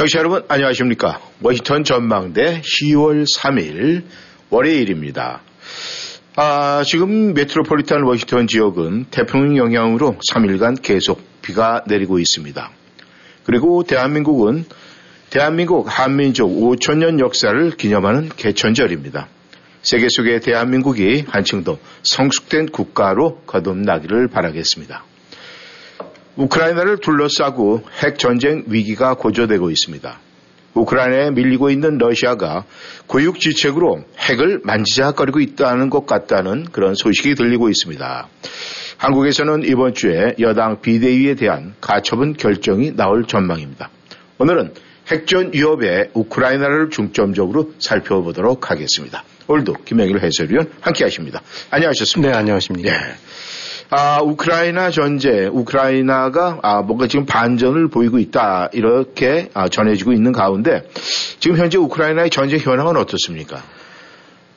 청취자 여러분 안녕하십니까 워싱턴 전망대 10월 3일 월요일입니다 아, 지금 메트로폴리탄 워싱턴 지역은 태풍 영향으로 3일간 계속 비가 내리고 있습니다 그리고 대한민국은 대한민국 한민족 5천년 역사를 기념하는 개천절입니다. 세계 속의 대한민국이 한층 더 성숙된 국가로 거듭나기를 바라겠습니다. 우크라이나를 둘러싸고 핵 전쟁 위기가 고조되고 있습니다. 우크라이나에 밀리고 있는 러시아가 고육지책으로 핵을 만지작거리고 있다는 것 같다는 그런 소식이 들리고 있습니다. 한국에서는 이번 주에 여당 비대위에 대한 가처분 결정이 나올 전망입니다. 오늘은 핵전 위협에 우크라이나를 중점적으로 살펴보도록 하겠습니다. 오늘도 김영일 해설위원 함께 하십니다. 안녕하셨습니까? 네, 안녕하십니까. 네. 아, 우크라이나 전제, 우크라이나가 아, 뭔가 지금 반전을 보이고 있다, 이렇게 아, 전해지고 있는 가운데 지금 현재 우크라이나의 전쟁 현황은 어떻습니까?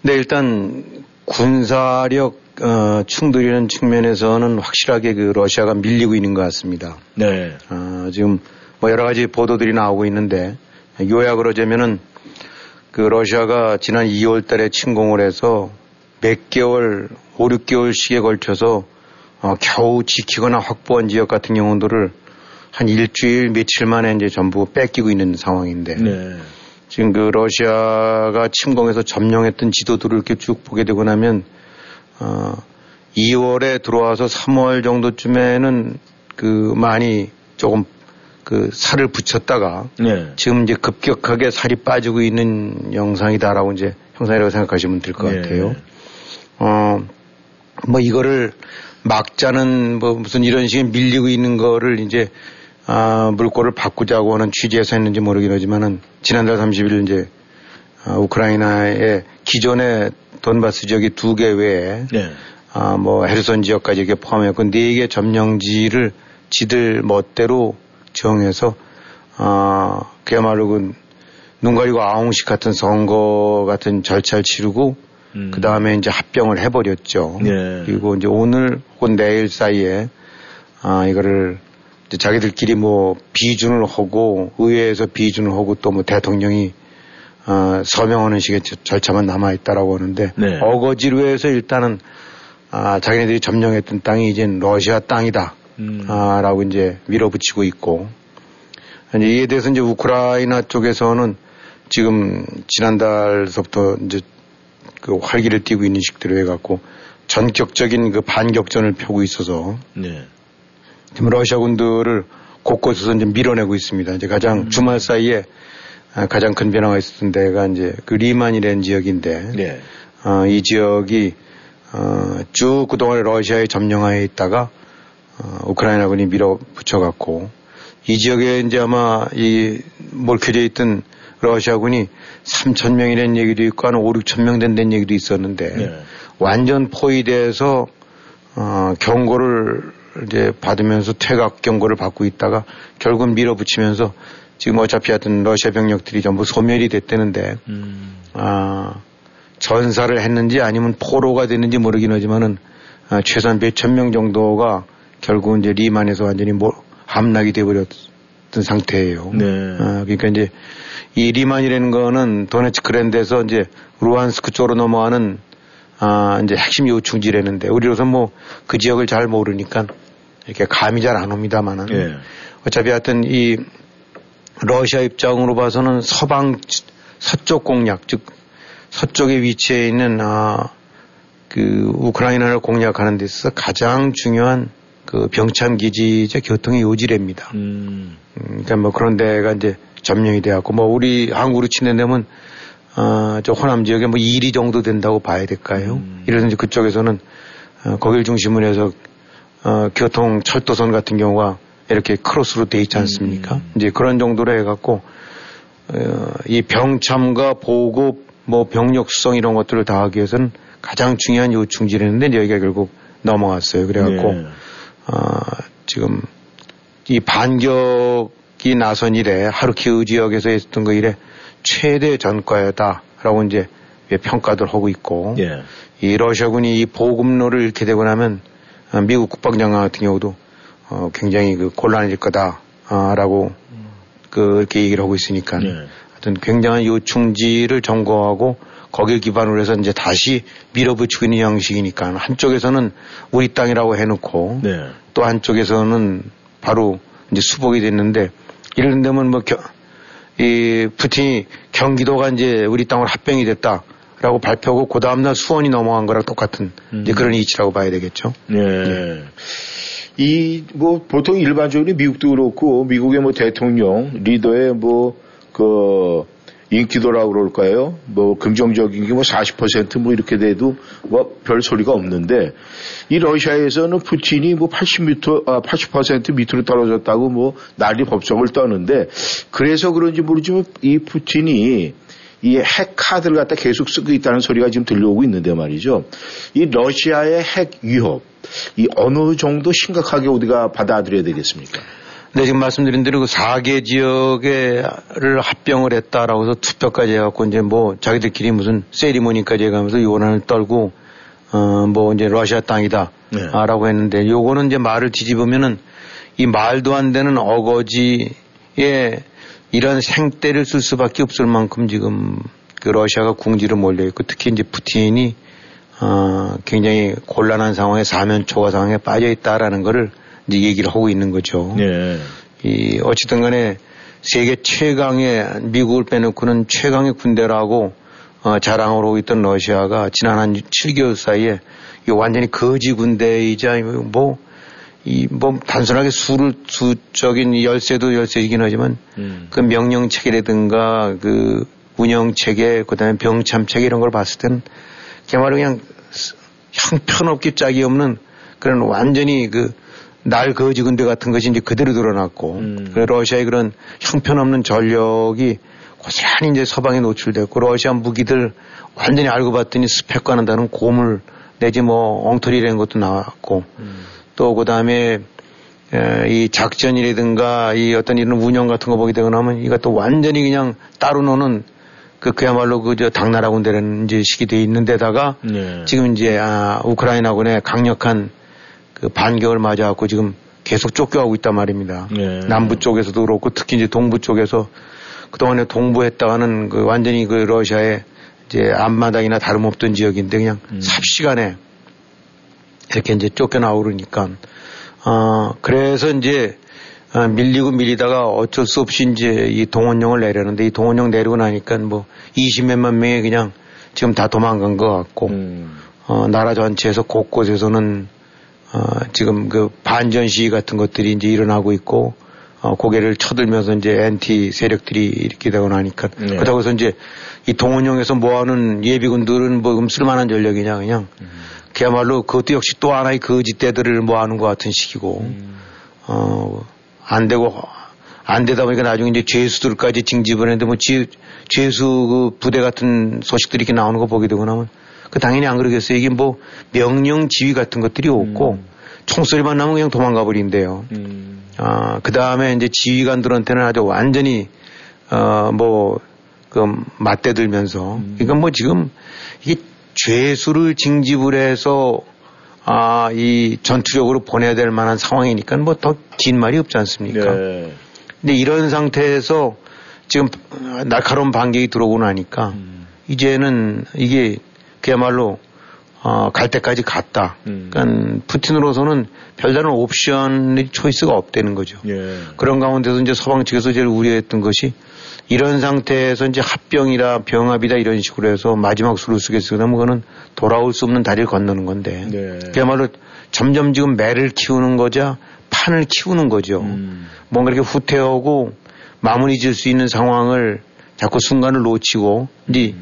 네, 일단 군사력 어, 충돌이라는 측면에서는 확실하게 그 러시아가 밀리고 있는 것 같습니다. 네. 어, 지금 뭐 여러 가지 보도들이 나오고 있는데 요약을 하자면은 그 러시아가 지난 2월 달에 침공을 해서 몇 개월, 5, 6개월씩에 걸쳐서 어, 겨우 지키거나 확보한 지역 같은 경우들을 한 일주일, 며칠 만에 이제 전부 뺏기고 있는 상황인데 네. 지금 그 러시아가 침공해서 점령했던 지도들을 이렇게 쭉 보게 되고 나면 어, 2월에 들어와서 3월 정도쯤에는 그 많이 조금 그 살을 붙였다가 네. 지금 이제 급격하게 살이 빠지고 있는 영상이다라고 이제 형상이라고 생각하시면 될것 네. 같아요. 어, 뭐 이거를 막자는 뭐 무슨 이런 식의 밀리고 있는 거를 이제 아, 물꼬를 바꾸자고 하는 취지에서 했는지 모르긴 하지만은 지난달 30일 이제 아, 우크라이나의 기존의 돈바스 지역이 두 개 외에 네. 아, 뭐 헤르손 지역까지 이렇게 포함했고 네 개 점령지를 지들 멋대로 정해서 아, 그야말로 그 눈 가리고 아웅식 같은 선거 같은 절차를 치르고 음. 그 다음에 이제 합병을 해버렸죠. 네. 그리고 이제 오늘 혹은 내일 사이에 아, 이거를 이제 자기들끼리 뭐 비준을 하고 의회에서 비준을 하고 또 뭐 대통령이 어, 서명하는 식의 저- 절차만 남아있다라고 하는데 네. 어거지로 해서 일단은 아, 자기네들이 점령했던 땅이 이제 러시아 땅이다. 음. 아, 라고 이제 밀어붙이고 있고 이제 이에 대해서 이제 우크라이나 쪽에서는 지금 지난달서부터 이제 그 활기를 띠고 있는 식대로 해갖고 전격적인 그 반격전을 펴고 있어서 네. 지금 러시아 군들을 곳곳에서 이제 밀어내고 있습니다. 이제 가장 주말 사이에 아, 가장 큰 변화가 있었던 데가 이제 그 리만이라는 지역인데 네. 어, 이 지역이 어, 쭉 그동안 러시아의 점령하에 있다가 어, 우크라이나군이 밀어붙여갖고 이 지역에 이제 아마 이 몰켜져 있던 러시아군이 3천 명이라는 얘기도 있고 한 5, 6천 명 된다는 얘기도 있었는데 네. 완전 포위돼서 어, 경고를 이제 받으면서 퇴각 경고를 받고 있다가 결국 밀어붙이면서 지금 어차피 하여튼 러시아 병력들이 전부 소멸이 됐다는데 음. 아, 전사를 했는지 아니면 포로가 됐는지 모르긴 하지만은 아, 최소한 몇천 명 정도가 결국 이제 리만에서 완전히 뭐 함락이 돼버렸던 상태예요. 네. 아, 그러니까 이제 이 리만이라는 거는 도네츠크랜드에서 이제 루안스크 쪽으로 넘어가는 아, 이제 핵심 요충지라는데 우리로서 뭐 그 지역을 잘 모르니까 이렇게 감이 잘 안 옵니다만은 예. 어차피 하여튼 이 러시아 입장으로 봐서는 서방 서쪽 공략 즉 서쪽에 위치해 있는 아, 그 우크라이나를 공략하는 데 있어서 가장 중요한 그 병참 기지제 교통의 요지랍니다. 음. 음, 그러니까 뭐 그런 데가 이제 점령이 돼갖고 뭐 우리 한국으로 치는 데면 아, 저 호남 지역에 뭐 2리 정도 된다고 봐야 될까요? 음. 이래서 이제 그쪽에서는 어, 거길 중심으로 해서 어, 교통 철도선 같은 경우가 이렇게 크로스로 돼 있지 않습니까? 음. 이제 그런 정도로 해갖고 어, 이 병참과 보급, 뭐 병력 수성 이런 것들을 다 하기 위해서는 가장 중요한 요충지였는데 여기가 결국 넘어갔어요. 그래갖고 네. 어, 지금 이 반격 이 나선 이래 하루키우 지역에서 있었던 거 이래 최대 전과였다라고 이제 평가들 하고 있고 예. 이 러시아군이 이 보급로를 잃게 되고 나면 어, 미국 국방장관 같은 경우도 어, 굉장히 그 곤란해질 거다라고 그 이렇게 얘기를 하고 있으니까 예. 하여튼 굉장한 요충지를 점거하고 거기를 기반으로 해서 이제 다시 밀어붙이고 있는 형식이니까 한쪽에서는 우리 땅이라고 해놓고 네. 또 한쪽에서는 바로 이제 수복이 됐는데 이런 데면 뭐, 겨, 이, 푸틴이 경기도가 이제 우리 땅으로 합병이 됐다 라고 발표하고 그 다음날 수원이 넘어간 거랑 똑같은 이제 그런 이치라고 봐야 되겠죠. 예. 이, 뭐, 보통 일반적으로 미국도 그렇고, 미국의 뭐 대통령, 리더의 뭐, 그, 인기도라고 그럴까요? 뭐, 긍정적인 게 뭐 40%뭐 이렇게 돼도 뭐 별 소리가 없는데, 이 러시아에서는 푸틴이 뭐 80m, 아, 80% 밑으로 떨어졌다고 뭐 난리 법석을 떠는데, 그래서 그런지 모르지만 이 푸틴이 이 핵 카드를 갖다 계속 쓰고 있다는 소리가 지금 들려오고 있는데 말이죠. 이 러시아의 핵 위협, 이 어느 정도 심각하게 우리가 받아들여야 되겠습니까? 네, 지금 말씀드린 대로 그 4개 지역에를 합병을 했다라고 해서 투표까지 해갖고 이제 뭐 자기들끼리 무슨 세리머니까지 해가면서 요란을 떨고 어, 뭐 이제 러시아 땅이다. 네. 아, 라고 했는데 요거는 이제 말을 뒤집으면은 이 말도 안 되는 어거지에 이런 생떼를 쓸 수밖에 없을 만큼 지금 그 러시아가 궁지로 몰려 있고 특히 이제 푸틴이 어, 굉장히 곤란한 상황에 사면초가 상황에 빠져 있다라는 거를 이제 얘기를 하고 있는 거죠. 예. 이 어찌든 간에 세계 최강의 미국을 빼놓고는 최강의 군대라고 어, 자랑을 하고 있던 러시아가 지난 한 7개월 사이에 이 완전히 거지 군대이자 뭐, 이, 뭐, 단순하게 수를, 수적인 열쇠도 열쇠이긴 하지만 음. 그 명령 체계라든가 그 운영 체계, 그 다음에 병참 체계 이런 걸 봤을 때는 그야말로 그냥 형편없기 짝이 없는 그런 완전히 그 날 거지 군대 같은 것이 이제 그대로 드러났고 음. 그 러시아의 그런 형편없는 전력이 고스란히 이제 서방에 노출됐고 러시아 무기들 완전히 알고 봤더니 스펙과는 다른 고물 내지 뭐 엉터리라는 것도 나왔고 또 그다음에 에, 이 작전이라든가 이 어떤 이런 운영 같은 거 보게 되고 나면 이것도 완전히 그냥 따로 노는 그 그야말로 그 저 당나라 군대라는 이제 식이 돼 있는 데다가 네. 지금 이제 아 우크라이나군의 강력한 그 반격을 맞아갖고 지금 계속 쫓겨가고 있단 말입니다. 네. 남부 쪽에서도 그렇고 특히 이제 동부 쪽에서 그동안에 동부했다가는 그 완전히 그 러시아의 이제 앞마당이나 다름없던 지역인데 그냥 삽시간에 이렇게 이제 쫓겨나오고 그러니까 어 그래서 이제 어, 밀리고 밀리다가 어쩔 수 없이 이제 이 동원령을 내려는데 이 동원령 내리고 나니까 뭐 20몇만 명이 그냥 지금 다 도망간 것 같고 음. 어, 나라 전체에서 곳곳에서는 어, 지금 그 반전 시위 같은 것들이 이제 일어나고 있고 어, 고개를 쳐들면서 이제 엔티 세력들이 이렇게 되고 나니까 네. 그렇다고 해서 이제 이 동원령에서 모아놓은 예비군들은 뭐 그럼 쓸만한 전력이냐 그냥? 그야말로 그것도 역시 또 하나의 거짓대들을 모아놓은 것 같은 식이고. 어, 안 되고 안 되다 보니까 나중에 이제 죄수들까지 징집을 했는데 뭐 지- 죄수 그 부대 같은 소식들이 이렇게 나오는 거 보게 되고 나면 그 당연히 안 그러겠어요. 이게 뭐 명령 지휘 같은 것들이 없고 총소리만 나면 그냥 도망가 버린대요. 음. 아, 그 다음에 이제 지휘관들한테는 아주 완전히, 어, 뭐, 그, 맞대들면서. 그러니까 뭐 지금 이게 죄수를 징집을 해서 아, 이 전투력으로 보내야 될 만한 상황이니까 뭐 더 긴 말이 없지 않습니까? 네. 근데 이런 상태에서 지금 날카로운 반격이 들어오고 나니까 이제는 이게 그야말로 어, 갈 때까지 갔다. 음. 그러니까 푸틴으로서는 별다른 옵션의 초이스가 없다는 거죠. 예. 그런 가운데서 이제 서방 측에서 제일 우려했던 것이 이런 상태에서 이제 합병이라 병합이다 이런 식으로 해서 마지막 수를 쓰겠어. 그러면 그거는 돌아올 수 없는 다리를 건너는 건데. 네. 그야말로 점점 지금 매를 키우는 거자 판을 키우는 거죠. 음. 뭔가 이렇게 후퇴하고 마무리 질 수 있는 상황을 자꾸 순간을 놓치고 이제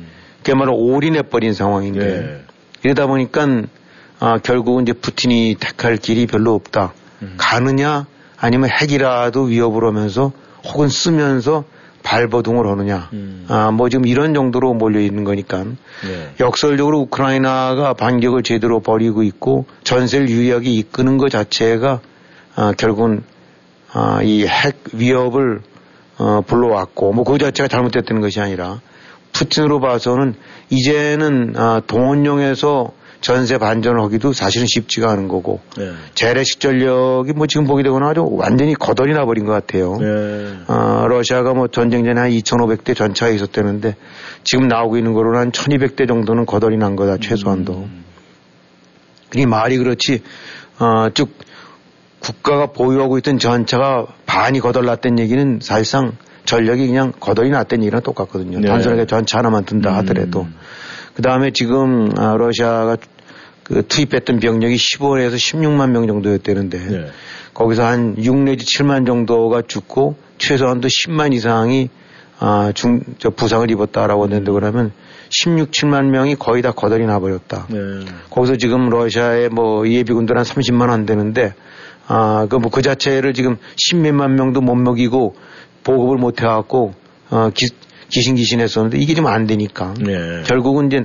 그야말로 올인해 버린 상황인데 네. 이러다 보니까 아, 결국은 이제 푸틴이 택할 길이 별로 없다. 가느냐 아니면 핵이라도 위협을 하면서 혹은 쓰면서 발버둥을 하느냐. 음. 아, 뭐 지금 이런 정도로 몰려 있는 거니까. 네. 역설적으로 우크라이나가 반격을 제대로 벌이고 있고 전세를 유의하게 이끄는 것 자체가 아, 결국은 아, 이 핵 위협을 어, 불러왔고 뭐 그 자체가 잘못됐다는 것이 아니라 푸틴으로 봐서는 이제는 아, 동원령에서 전세 반전을 하기도 사실은 쉽지가 않은 거고 네. 재래식 전력이 뭐 지금 보게 되거나 아주 완전히 거덜이 나버린 것 같아요. 네. 어, 러시아가 뭐 전쟁 전에 한 2,500대 전차가 있었다는데 지금 나오고 있는 거로는 한 1,200대 정도는 거덜이 난 거다 최소한도. 이 말이 그렇지 어, 즉 국가가 보유하고 있던 전차가 반이 거덜났다는 얘기는 사실상 전력이 그냥 거덜이 났다는 얘기랑 똑같거든요. 네. 단순하게 전차 하나만 둔다 하더라도. 그 다음에 지금 아, 러시아가 그 투입했던 병력이 15에서 16만 명 정도였다는데 네. 거기서 한 6 내지 7만 정도가 죽고 최소한도 10만 이상이 아, 중, 저 부상을 입었다라고 하는데 그러면 16, 7만 명이 거의 다 거덜이 나버렸다. 네. 거기서 지금 러시아의 뭐 예비군들 한 30만 안 되는데 아, 그 뭐 그 자체를 지금 10몇만 명도 못 먹이고 보급을 못 해갖고 어, 기, 기신기신했었는데 이게 좀 안 되니까 네. 결국은 이제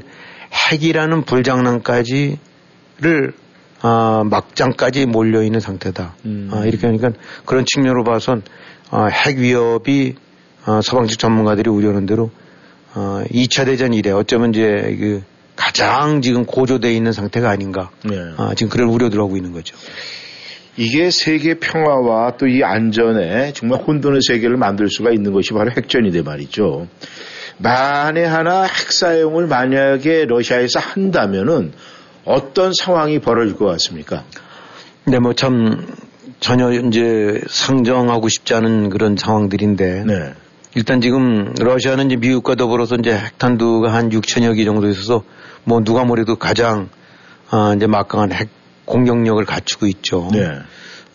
핵이라는 불장난까지를 아, 막장까지 몰려 있는 상태다. 음. 아, 이렇게 하니까 그런 측면으로 봐선 아, 핵 위협이 아, 서방식 전문가들이 우려하는 대로 어, 2차 대전 이래 어쩌면 이제 그 가장 지금 고조되어 있는 상태가 아닌가. 네. 아, 지금 그런 우려들 하고 있는 거죠. 이게 세계 평화와 또 이 안전에 정말 혼돈의 세계를 만들 수가 있는 것이 바로 핵전이대 말이죠. 만에 하나 핵 사용을 만약에 러시아에서 한다면은 어떤 상황이 벌어질 것 같습니까? 근데 뭐참 전혀 이제 상정하고 싶지 않은 그런 상황들인데 네. 일단 지금 러시아는 이제 미국과 더불어서 이제 핵탄두가 한 6천여 개 정도 있어서 뭐 누가 뭐래도 가장 아 이제 막강한 핵 공격력을 갖추고 있죠. 네.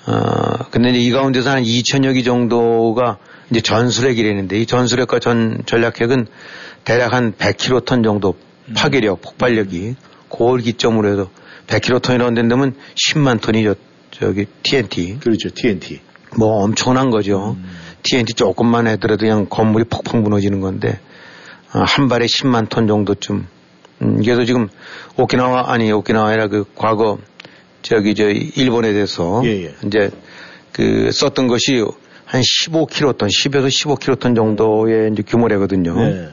아 근데 이제 이 가운데서 한 2천여 개 정도가 이제 전술핵이라는데 이 전술핵과 전 전략핵은 대략 한 100킬로톤 정도 파괴력, 폭발력이 고을 기점으로 해서 100킬로톤이라는 데면 10만 톤이 저, 저기 TNT 그렇죠. TNT. 뭐 엄청난 거죠. 음. TNT 조금만 해더라도 그냥 건물이 퍽퍽 무너지는 건데 아, 한 발에 10만 톤 정도쯤. 음, 그래서 지금 오키나와 아니 오키나와 아니라 그 과거 저기 저 일본에 대해서 예, 예. 이제 그 썼던 것이 한 15킬로톤, 10에서 15킬로톤 정도의 이제 규모래거든요. 네.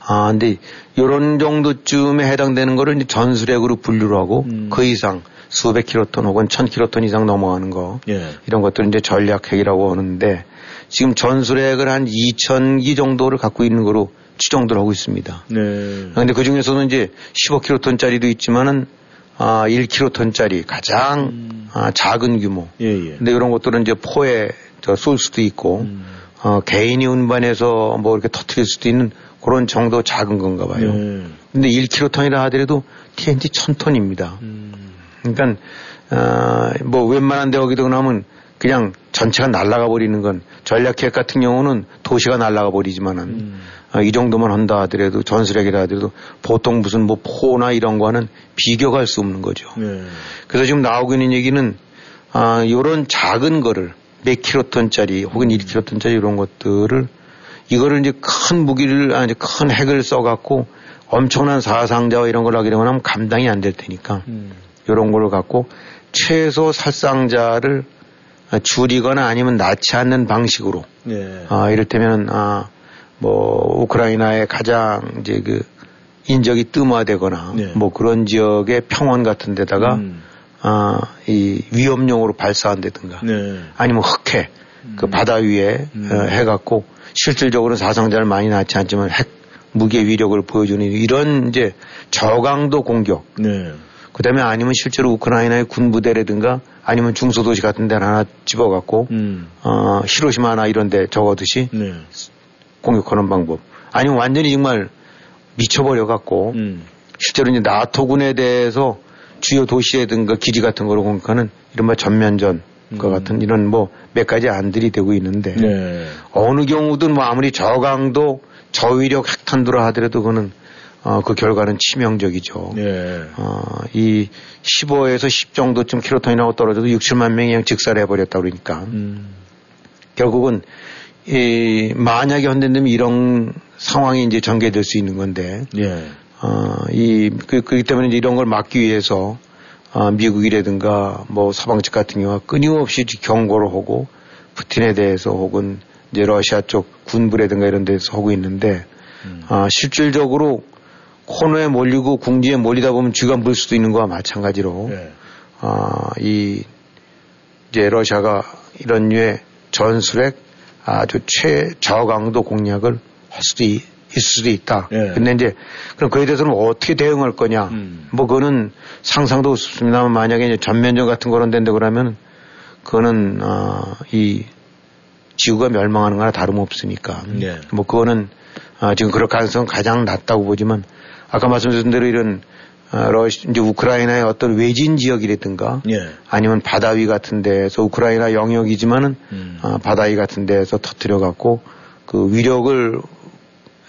아, 근데 요런 정도쯤에 해당되는 거를 이제 전술핵으로 분류를 하고 음. 그 이상 수백 킬로톤 혹은 천 킬로톤 이상 넘어가는 거 예. 이런 것들은 이제 전략핵이라고 하는데 지금 전술핵을 한 2,000기 정도를 갖고 있는 거로 추정들 하고 있습니다. 네. 그런데 그 중에서는 이제 15킬로톤짜리도 있지만은 아, 1킬로톤짜리 가장 아, 작은 규모. 예, 예. 근데 이런 것들은 이제 포에 저쏠 수도 있고 음. 어, 개인이 운반해서 뭐 이렇게 터트릴 수도 있는 그런 정도 작은 건가 봐요. 네. 근데 1킬로톤이라 하더라도 TNT 1000톤입니다. 음. 그러니까 어, 뭐 웬만한 데 오기도 나면 그냥 전체가 날아가 버리는 건 전략핵 같은 경우는 도시가 날아가 버리지만은 음. 어, 이 정도만 한다 하더라도 전술핵이라 하더라도 보통 무슨 뭐 포나 이런 거는 비교할 수 없는 거죠. 네. 그래서 지금 나오고 있는 얘기는 아, 요런 작은 거를 몇 킬로톤짜리 혹은 1킬로톤짜리 이런 것들을 이거를 이제 큰 무기를 아니 큰 핵을 써갖고 엄청난 사상자와 이런 걸 하게 되면 감당이 안 될 테니까 음. 이런 걸 갖고 최소 살상자를 줄이거나 아니면 낳지 않는 방식으로 네. 아 이를테면 아 뭐 우크라이나의 가장 이제 그 인적이 뜸화되거나 네. 뭐 그런 지역의 평원 같은 데다가 음. 아이 위험용으로 발사한다든가 네. 아니면 흑해 그 바다 위에 음. 어, 해갖고 실질적으로 사상자를 많이 낳지 않지만 핵 무기의 위력을 보여주는 이런 이제 저강도 공격 네. 그다음에 아니면 실제로 우크라이나의 군부대라든가 아니면 중소도시 같은 데를 하나 집어갖고 음. 어, 히로시마나 이런 데 적어듯이 네. 공격하는 방법. 아니면 완전히 정말 미쳐버려갖고 음. 실제로 이제 나토군에 대해서 주요 도시라든가 기지 같은 거로 공격하는 이른바 전면전 과 음. 같은 이런 뭐 몇 가지 안들이 되고 있는데 네. 어느 경우든 뭐 아무리 저강도 저위력 핵탄두라 하더라도 그거는 어, 그 결과는 치명적이죠. 네. 어, 이 15에서 10 정도쯤 킬로톤이라고 떨어져도 6, 7만 명이 그냥 직살해 버렸다 그러니까 음. 결국은 이 만약에 헌된다면 이런 상황이 이제 전개될 수 있는 건데 예. 어, 이, 그, 그렇기 때문에 이런 걸 막기 위해서, 어, 미국이라든가 뭐 서방 측 같은 경우가 끊임없이 경고를 하고 푸틴에 대해서 혹은 이제 러시아 쪽 군부라든가 이런 데서 하고 있는데, 음. 아, 실질적으로 코너에 몰리고 궁지에 몰리다 보면 쥐가 물 수도 있는 거와 마찬가지로, 네. 아, 이, 이제 러시아가 이런 류의 전술핵 아주 최저강도 공략을 할 수도 있, 있을 수도 있다. 예. 근데 이제 그럼 그에 대해서는 어떻게 대응할 거냐. 음. 뭐 그거는 상상도 없습니다만 만약에 이제 전면전 같은 거런 데인데 그러면 그거는 어, 이 지구가 멸망하는 거나 다름없으니까. 예. 뭐 그거는 어, 지금 그럴 가능성은 가장 낮다고 보지만 아까 말씀드린 대로 이런 어, 러시 이제 우크라이나의 어떤 외진 지역이라든가 예. 아니면 바다 위 같은 데에서 우크라이나 영역이지만은 음. 어, 바다 위 같은 데에서 터트려 갖고 그 위력을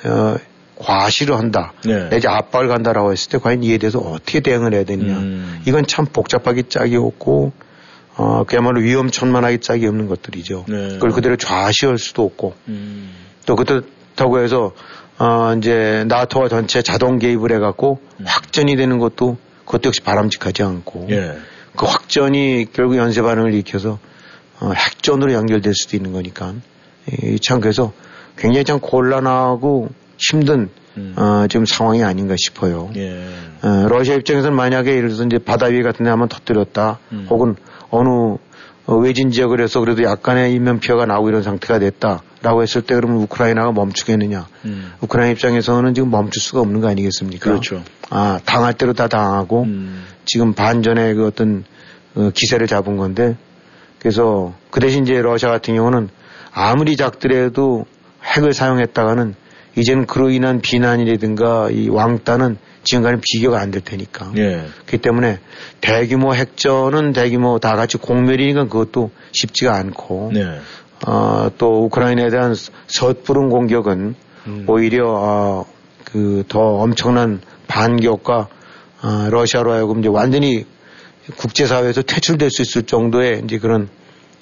어, 과시를 한다. 네. 내지 압박을 간다라고 했을 때 과연 이에 대해서 어떻게 대응을 해야 되느냐. 음. 이건 참 복잡하게 짝이 없고 어, 그야말로 위험천만하게 짝이 없는 것들이죠. 네. 그걸 그대로 좌시할 수도 없고 음. 또 그렇다고 해서 어, 이제 나토와 전체 자동 개입을 해갖고 음. 확전이 되는 것도 그것도 역시 바람직하지 않고 예. 그 확전이 결국 연쇄 반응을 일으켜서 어, 핵전으로 연결될 수도 있는 거니까 이, 참 그래서 굉장히 참 곤란하고 힘든 음. 어, 지금 상황이 아닌가 싶어요. 예. 어, 러시아 입장에서는 만약에 예를 들어서 이제 바다 위에 같은 데 한번 터뜨렸다 음. 혹은 어느 어, 외진 지역을 해서 그래도 약간의 인명피해가 나오고 이런 상태가 됐다라고 했을 때 그러면 우크라이나가 멈추겠느냐. 음. 우크라이나 입장에서는 지금 멈출 수가 없는 거 아니겠습니까? 그렇죠. 아, 당할 대로 다 당하고 음. 지금 반전의 그 어떤 어, 기세를 잡은 건데 그래서 그 대신 이제 러시아 같은 경우는 아무리 작더라도 핵을 사용했다가는 이제는 그로 인한 비난이라든가 이 왕따는 지금과는 비교가 안 될 테니까. 예. 그렇기 때문에 대규모 핵전은 대규모 다 같이 공멸이니까 그것도 쉽지가 않고. 네. 어, 또 우크라이나에 대한 섣부른 공격은 음. 오히려 어, 그 더 엄청난 반격과 어, 러시아로 하여금 이제 완전히 국제사회에서 퇴출될 수 있을 정도의 이제 그런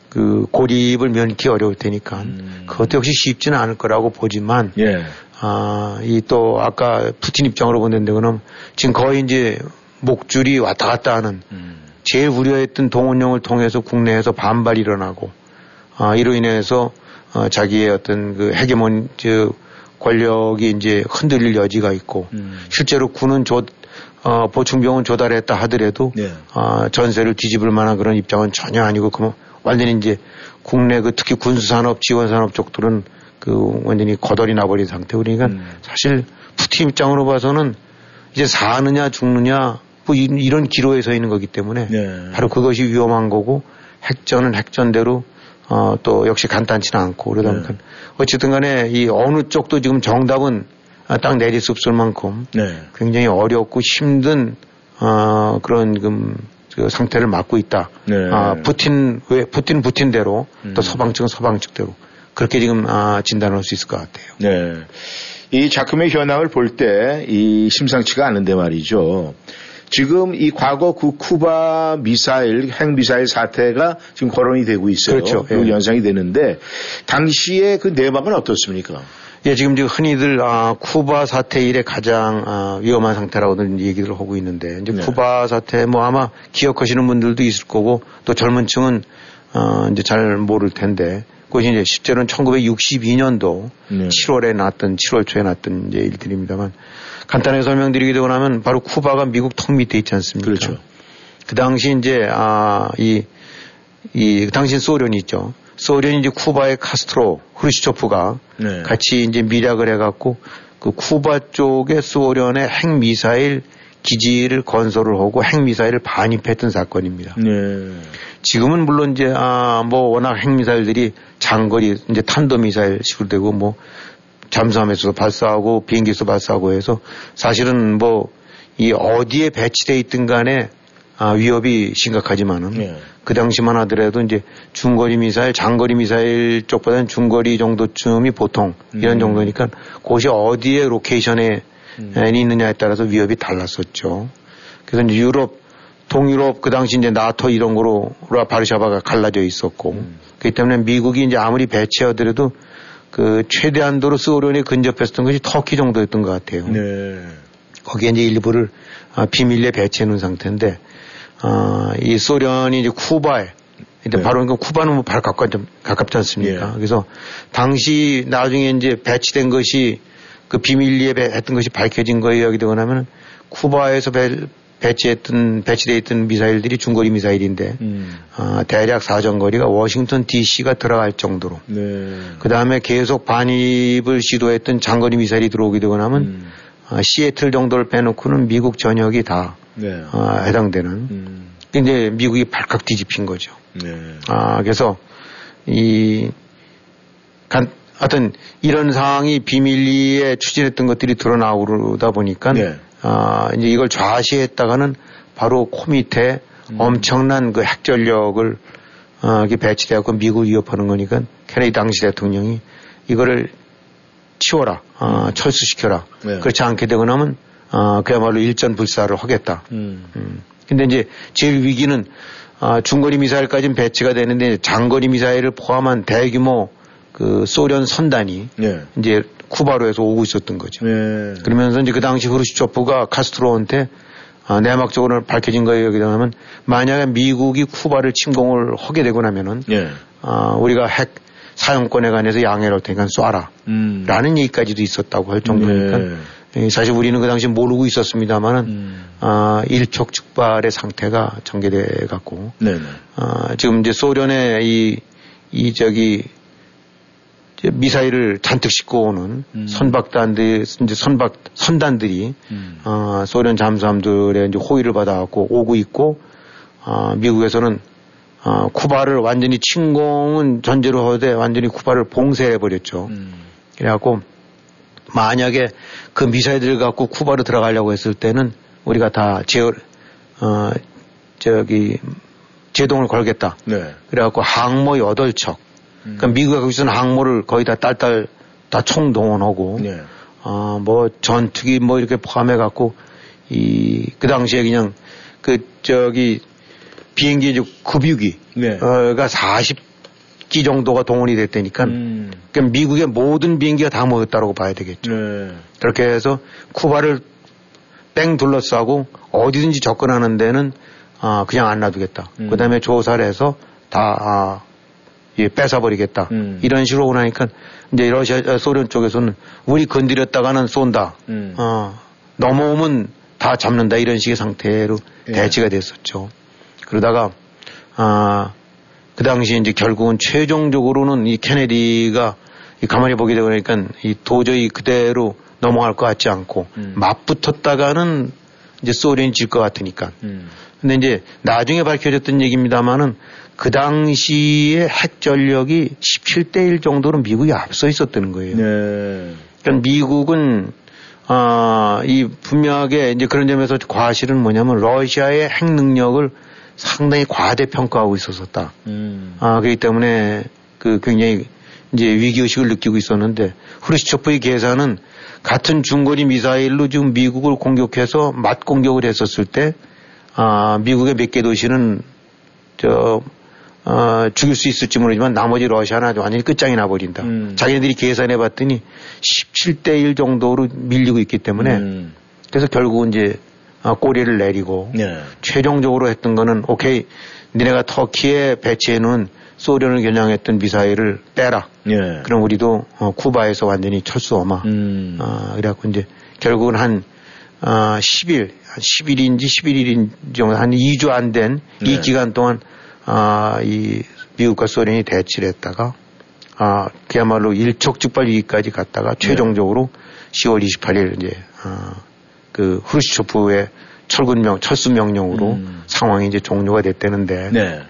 그 고립을 면키 어려울 테니까 음. 그것도 역시 쉽지는 않을 거라고 보지만 예. 아, 이 또 아까 푸틴 입장으로 보는데 그럼 지금 거의 이제 목줄이 왔다 갔다 하는 음. 제일 우려했던 동원령을 통해서 국내에서 반발이 일어나고 아, 이로 인해서 어, 자기의 어떤 그 헤게몬 저 권력이 이제 흔들릴 여지가 있고 음. 실제로 군은 조, 어, 보충병은 조달했다 하더라도 네. 어, 전세를 뒤집을 만한 그런 입장은 전혀 아니고 그 완전히 이제 국내 그 특히 군수산업, 지원산업 쪽들은 그 완전히 거덜이 나버린 상태. 그러니까 음. 사실 푸틴 입장으로 봐서는 이제 사느냐 죽느냐 뭐 이런 기로에 서 있는 거기 때문에 네. 바로 그것이 위험한 거고 핵전은 핵전대로 어, 또 역시 간단치는 않고 그러다 네. 보니까 네. 어쨌든 간에 이 어느 쪽도 지금 정답은 딱 내릴 수 없을 만큼 네. 굉장히 어렵고 힘든 어, 그런 그, 그 상태를 맞고 있다. 네. 아, 푸틴 왜 푸틴 푸틴대로 음. 또 서방 측은 서방 측대로 그렇게 지금 아, 진단할 수 있을 것 같아요. 네. 이 작품의 현황을 볼 때 이 심상치가 않은데 말이죠. 지금 이 과거 그 쿠바 미사일, 핵 미사일 사태가 지금 거론이 되고 있어요. 그렇죠. 그 예. 연상이 되는데 당시에 그 내막은 어떻습니까? 예, 지금 지금 흔히들 아, 쿠바 사태 이래 가장 아, 위험한 상태라고들 얘기를 하고 있는데 이제 네. 쿠바 사태 뭐 아마 기억하시는 분들도 있을 거고 또 젊은 층은 어, 이제 잘 모를 텐데 그것이 이제 실제로는 1962년도 네. 7월에 났던 7월 초에 났던 이제 일들입니다만 간단하게 설명드리게 되고 나면 바로 쿠바가 미국 턱 밑에 있지 않습니까? 그렇죠. 그 당시 이제 아이이 그 당시 소련이 있죠. 소련이 이제 쿠바의 카스트로 후르시초프가 네. 같이 이제 미략을 해갖고 그 쿠바 쪽에 소련의 핵 미사일 기지를 건설을 하고 핵 미사일을 반입했던 사건입니다. 네. 지금은 물론 이제 아 뭐 워낙 핵 미사일들이 장거리 이제 탄도 미사일 식으로 되고 뭐 잠수함에서도 발사하고 비행기에서 발사하고 해서 사실은 뭐 이 어디에 배치돼 있든 간에 아, 위협이 심각하지만은 네. 그 당시만 하더라도 이제 중거리 미사일, 장거리 미사일 쪽보다는 중거리 정도쯤이 보통 이런 음. 정도니까 그것이 어디에 location에 음. 있느냐에 따라서 위협이 달랐었죠. 그래서 유럽, 동유럽 그 당시 이제 나토 이런 걸로 바르샤바가 갈라져 있었고 음. 그렇기 때문에 미국이 이제 아무리 배치하더라도 그 최대한도로 소련에 근접했던 것이 터키 정도였던 것 같아요. 네. 거기에 이제 일부를 아, 비밀리에 배치해 놓은 상태인데, 아, 이 소련이 이제 쿠바에, 근데 네. 바로 그 쿠바는 뭐 바로 가깝, 가깝지 않습니까? 예. 그래서 당시 나중에 이제 배치된 것이 그 비밀리에 배- 했던 것이 밝혀진 거에 여기 되거나 하면은 쿠바에서 배, 배치했던, 배치되어 있던 미사일들이 중거리 미사일인데, 음. 아, 대략 사정거리가 워싱턴 DC가 들어갈 정도로 네. 그 다음에 계속 반입을 시도했던 장거리 미사일이 들어오게 되거나 하면 음. 아, 시애틀 정도를 빼놓고는 미국 전역이 다 네. 아, 해당되는 음. 근데 미국이 발칵 뒤집힌 거죠. 네. 아 그래서 이 간, 하여튼 이런 상황이 비밀리에 추진했던 것들이 드러나오다 보니까 네. 아 이제 이걸 좌시했다가는 바로 코 밑에 엄청난 그 핵전력을 어, 배치되었고 미국을 위협하는 거니까 케네디 당시 대통령이 이거를 치워라, 어, 철수시켜라. 네. 그렇지 않게 되고 나면 어, 그야말로 일전 불사를 하겠다. 음. 음. 근데 이제 제일 위기는 아, 중거리 미사일까지는 배치가 되는데 장거리 미사일을 포함한 대규모 그 소련 선단이 네. 이제 쿠바로에서 오고 있었던 거죠. 네. 그러면서 이제 그 당시 후르시초프가 카스트로한테 아, 내막적으로 밝혀진 거에 여기다 하면 만약에 미국이 쿠바를 침공을 하게 되고 나면은 네. 아, 우리가 핵 사용권에 관해서 양해를 할 테니까 쏴라. 음. 라는 얘기까지도 있었다고 할 정도니까 네. 예, 사실 우리는 그 당시 모르고 있었습니다만은 음. 아, 일촉즉발의 상태가 전개돼 갖고. 아, 지금 이제 소련의 이, 이 저기 미사일을 잔뜩 싣고 오는 음. 선박단들 이제 선박 선단들이 음. 아, 소련 잠수함들의 이제 호의를 받아갖고 오고 있고 아, 미국에서는 아, 쿠바를 완전히 침공은 전제로 하되 완전히 쿠바를 봉쇄해 버렸죠. 음. 그래갖고 만약에 그 미사일들 갖고 쿠바로 들어가려고 했을 때는 우리가 다 제, 어, 저기, 제동을 걸겠다. 네. 그래갖고 항모 8척. 음. 그러니까 미국이 거기서는 항모를 거의 다 딸딸 다 총동원하고, 네. 어, 뭐 전투기 뭐 이렇게 포함해 갖고, 이, 그 당시에 그냥 그, 저기, 비행기 이제 급유기, 네. 가 40기 정도가 동원이 됐다니까, 음. 그러니까 미국의 모든 비행기가 다 모였다고 봐야 되겠죠. 네. 그렇게 해서 쿠바를 뺑 둘러싸고 어디든지 접근하는 데는 아, 그냥 안 놔두겠다. 음. 그 다음에 조사를 해서 다 아, 예, 뺏어버리겠다. 음. 이런 식으로 오고 나니까 이제 러시아 아, 소련 쪽에서는 우리 건드렸다가는 쏜다. 음. 어, 넘어오면 다 잡는다 이런 식의 상태로 예. 대치가 됐었죠. 그러다가 아, 그 당시 이제 결국은 최종적으로는 이 케네디가 이 가만히 보게 되고 그러니까 이 도저히 그대로 넘어갈 것 같지 않고 음. 맞붙었다가는 이제 소련이 질 것 같으니까. 음. 근데 이제 나중에 밝혀졌던 얘기입니다만은 그 당시에 핵 전력이 17대 1 정도로 미국이 앞서 있었다는 거예요. 네. 그러니까 미국은 아, 이 분명하게 이제 그런 점에서 과실은 뭐냐면 러시아의 핵 능력을 상당히 과대평가하고 있었었다. 음. 아, 그렇기 때문에 그 굉장히 이제 위기의식을 느끼고 있었는데 후르시초프의 계산은 같은 중거리 미사일로 지금 미국을 공격해서 맞 공격을 했었을 때 아, 미국의 몇 개 도시는 저 어, 죽일 수 있을지 모르지만 나머지 러시아는 아주 완전히 끝장이 나버린다. 음. 자기네들이 계산해 봤더니 17대 1 정도로 밀리고 있기 때문에 음. 그래서 결국은 이제 아, 꼬리를 내리고 네. 최종적으로 했던 거는 오케이 니네가 터키에 배치해 놓은 소련을 겨냥했던 미사일을 빼라. 예. 그럼 우리도 어, 쿠바에서 완전히 철수 어마. 음. 아, 그래갖고 이제 결국은 한 아, 10일, 한 10일인지 11일인지 정도 한 2주 안된이 네. 기간 동안 아, 이 미국과 소련이 대치를 했다가 아, 그야말로 일촉즉발 위기까지 갔다가 최종적으로 10월 28일 이제 아, 그 후르시초프의 철군명 철수 명령으로 음. 상황이 이제 종료가 됐다는데 네.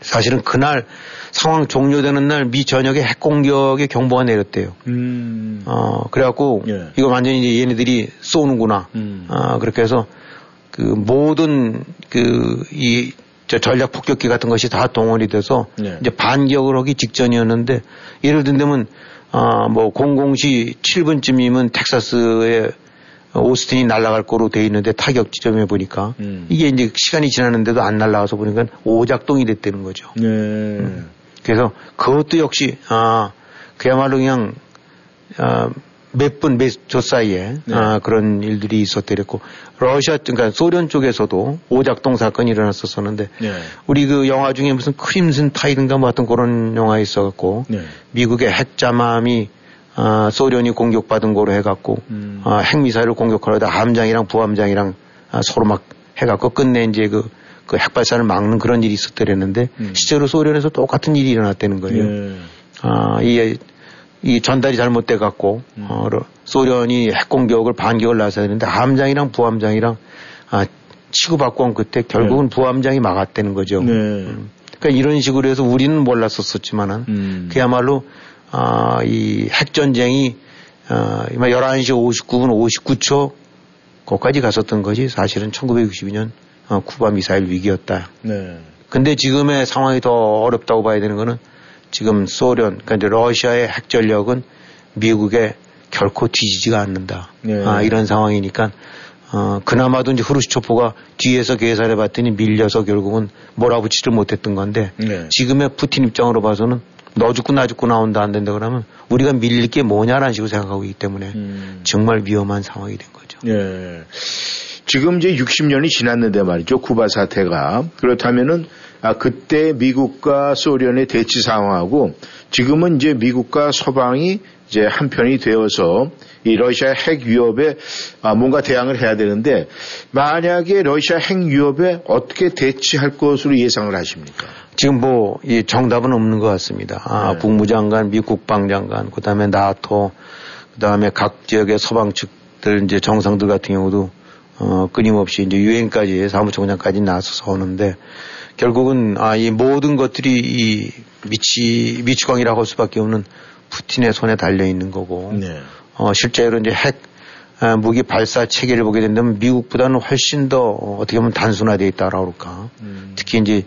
사실은 그날 상황 종료되는 날 미 전역에 핵 공격의 경보가 내렸대요. 음. 어 그래갖고 예. 이거 완전히 이제 얘네들이 쏘는구나. 음. 아 그렇게 해서 그 모든 그 이 전략 폭격기 같은 것이 다 동원이 돼서 네. 이제 반격을 하기 직전이었는데 예를 든다면 아뭐 00시 7분쯤이면 텍사스에 오스틴이 날아갈 거로 돼 있는데 타격 지점에 보니까 음. 이게 이제 시간이 지났는데도 안 날아가서 보니까 오작동이 됐다는 거죠. 네. 그래서 그것도 역시 아 그야말로 그냥 아, 몇 분, 몇초 사이에 네. 아, 그런 일들이 있었더랬고 러시아, 그러니까 소련 쪽에서도 오작동 사건이 일어났었었는데 네. 우리 그 영화 중에 무슨 크림슨 타이든가 뭐 어떤 그런 영화 있어갖고 네. 미국의 핵자함이 아, 소련이 공격받은 거로 해갖고 음. 아, 핵미사일을 공격하려다 함장이랑 부함장이랑 아, 서로 막 해갖고 끝내 이제 그, 그 핵발사를 막는 그런 일이 있었더랬는데 음. 실제로 소련에서 똑같은 일이 일어났다는 거예요. 네. 아, 이, 이 전달이 잘못돼 갖고 음. 어, 소련이 핵 공격을 반격을 나서야 되는데 함장이랑 부함장이랑 아, 치고받고 온 그때 결국은 네. 부함장이 막았다는 거죠. 네. 음. 그러니까 이런 식으로 해서 우리는 몰랐었었지만은 음. 그야말로 아, 이 핵전쟁이 아, 11시 59분 59초 거기까지 갔었던 것이 사실은 1962년 어, 쿠바 미사일 위기였다. 네. 근데 지금의 상황이 더 어렵다고 봐야 되는 거는 지금 소련, 그러니까 이제 러시아의 핵 전력은 미국에 결코 뒤지지가 않는다. 네. 아, 이런 상황이니까 어, 그나마도 이제 후르시초프가 뒤에서 계산해 봤더니 밀려서 결국은 몰아붙이지를 못했던 건데 네. 지금의 푸틴 입장으로 봐서는 너 죽고 나 죽고 나온다 안 된다 그러면 우리가 밀릴 게 뭐냐라는 식으로 생각하고 있기 때문에 음. 정말 위험한 상황이 된 거죠. 예. 지금 이제 60년이 지났는데 말이죠. 쿠바 사태가. 그렇다면은 아, 그때 미국과 소련의 대치 상황하고 지금은 이제 미국과 서방이 이제 한편이 되어서 이 러시아 핵 위협에 아, 뭔가 대응을 해야 되는데 만약에 러시아 핵 위협에 어떻게 대치할 것으로 예상을 하십니까? 지금 뭐 이 정답은 없는 것 같습니다. 아, 네. 국무장관, 미국 국방장관, 그다음에 나토, 그다음에 각 지역의 서방 측들 이제 정상들 같은 경우도 어, 끊임없이 이제 유엔까지 사무총장까지 나서서 오는데 결국은 아, 이 모든 것들이 이 미치, 미치광이라고 할 수밖에 없는 푸틴의 손에 달려 있는 거고, 네. 어, 실제로 이제 핵, 아, 무기 발사 체계를 보게 된다면 미국보다는 훨씬 더 어떻게 보면 단순화되어 있다라고 그럴까. 음. 특히 이제,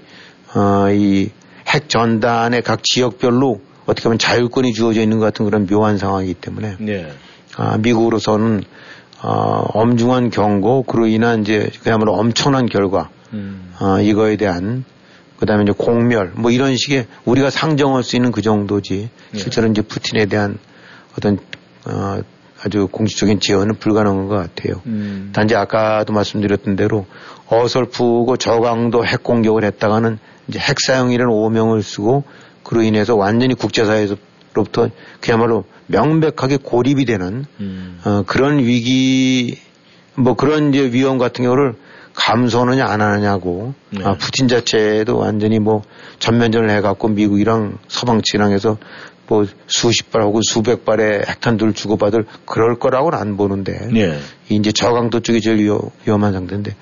어, 이 핵 전단의 각 지역별로 어떻게 보면 자율권이 주어져 있는 것 같은 그런 묘한 상황이기 때문에, 네. 아, 미국으로서는 어, 엄중한 경고, 그로 인한 이제 그야말로 엄청난 결과, 음. 어, 이거에 대한 그다음에 이제 공멸 뭐 이런 식의 우리가 상정할 수 있는 그 정도지 예. 실제로 이제 푸틴에 대한 어떤 어, 아주 공식적인 지원은 불가능한 것 같아요. 음. 단지 아까도 말씀드렸던 대로 어설프고 저강도 핵 공격을 했다가는 이제 핵 사용이라는 오명을 쓰고 그로 인해서 완전히 국제사회로부터 그야말로 명백하게 고립이 되는 음. 어, 그런 위기 뭐 그런 이제 위험 같은 경우를 감소하느냐 안 하느냐고 네. 아, 푸틴 자체도 완전히 뭐 전면전을 해갖고 미국이랑 서방 해서 뭐 수십 발 혹은 수백 발의 핵탄두를 주고받을 그럴 거라고는 안 보는데 네. 이제 저강도 쪽이 제일 위험, 위험한 상태인데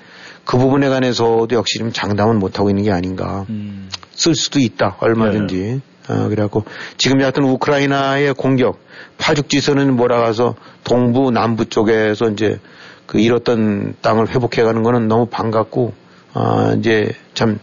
그 부분에 관해서도 역시 좀 장담은 못하고 있는 게 아닌가 음. 쓸 수도 있다 얼마든지 네. 어, 그래갖고 지금 여하튼 우크라이나의 공격 파죽지선은 몰아가서 동부 남부 쪽에서 이제 그 잃었던 땅을 회복해가는 거는 너무 반갑고 아 이제 참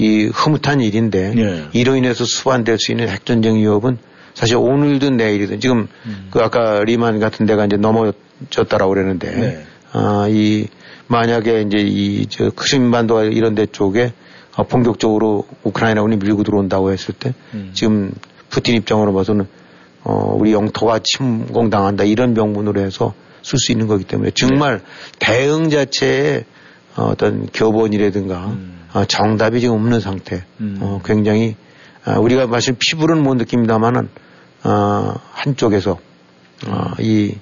이 흐뭇한 일인데 네. 이로 인해서 수반될 수 있는 핵전쟁 위협은 사실 오늘든 내일이든 지금 음. 그 아까 리만 같은 데가 이제 넘어졌다라고 그러는데 네. 아이 만약에 이제 이저 크림반도가 이런 데 쪽에 어, 본격적으로 우크라이나군이 밀고 들어온다고 했을 때 음. 지금 푸틴 입장으로 봐서는 어 우리 영토가 침공당한다 이런 명분으로 해서 쓸 수 있는 거기 때문에 정말 네. 대응 자체에 어떤 교본이라든가 음. 어, 정답이 지금 없는 상태. 음. 어, 굉장히 어, 우리가 사실 피부는 못 느낍니다만은 어, 한쪽에서 어, 이,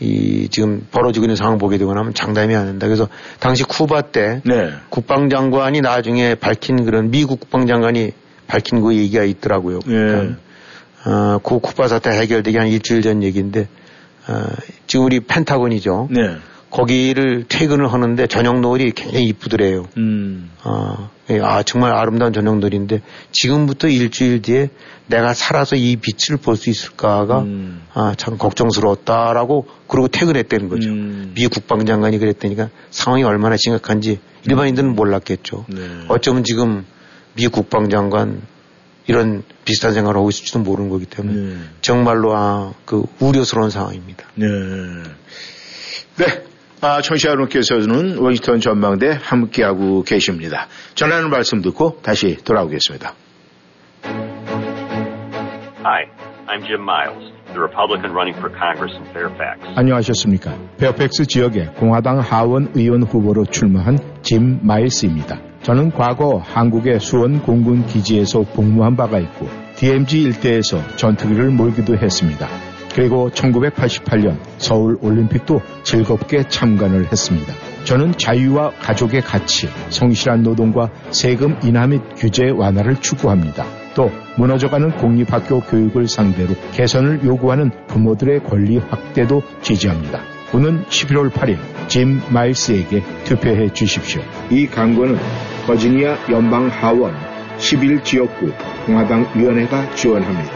이 지금 벌어지고 있는 상황 보게 되고 나면 장담이 안 된다. 그래서 당시 쿠바 때 네. 국방장관이 나중에 밝힌 그런 미국 국방장관이 밝힌 그 얘기가 있더라고요. 네. 그러니까, 어, 그 쿠바 사태 해결되기 한 일주일 전 얘기인데 어, 지금 우리 펜타곤이죠. 네. 거기를 퇴근을 하는데 저녁 노을이 굉장히 이쁘더래요. 음. 어, 예, 아, 정말 아름다운 저녁 노을인데 지금부터 일주일 뒤에 내가 살아서 이 빛을 볼 수 있을까가 음. 아, 참 걱정스러웠다라고 그러고 퇴근했다는 거죠. 음. 미 국방장관이 그랬다니까 상황이 얼마나 심각한지 일반인들은 몰랐겠죠. 네. 어쩌면 지금 미 국방장관 이런 비슷한 생각을 하고 있을지도 모르는 거기 때문에 네. 정말로 아, 그 우려스러운 상황입니다. 네. 네. 아, 청취자 여러분께서는 워싱턴 전망대 함께하고 계십니다. 전하는 말씀 듣고 다시 돌아오겠습니다. Hi, I'm Jim Miles, the Republican running for Congress in Fairfax. 안녕하셨습니까. 페어팩스 지역의 공화당 하원 의원 후보로 출마한 짐 마일스입니다. 저는 과거 한국의 수원 공군 기지에서 복무한 바가 있고 DMZ 일대에서 전투기를 몰기도 했습니다. 그리고 1988년 서울 올림픽도 즐겁게 참관을 했습니다. 저는 자유와 가족의 가치, 성실한 노동과 세금 인하 및 규제 완화를 추구합니다. 또 무너져가는 공립학교 교육을 상대로 개선을 요구하는 부모들의 권리 확대도 지지합니다. 오는 11월 8일 짐 마일스에게 투표해 주십시오. 이 광고는 버지니아 연방 하원 11지역구 공화당 위원회가 지원합니다.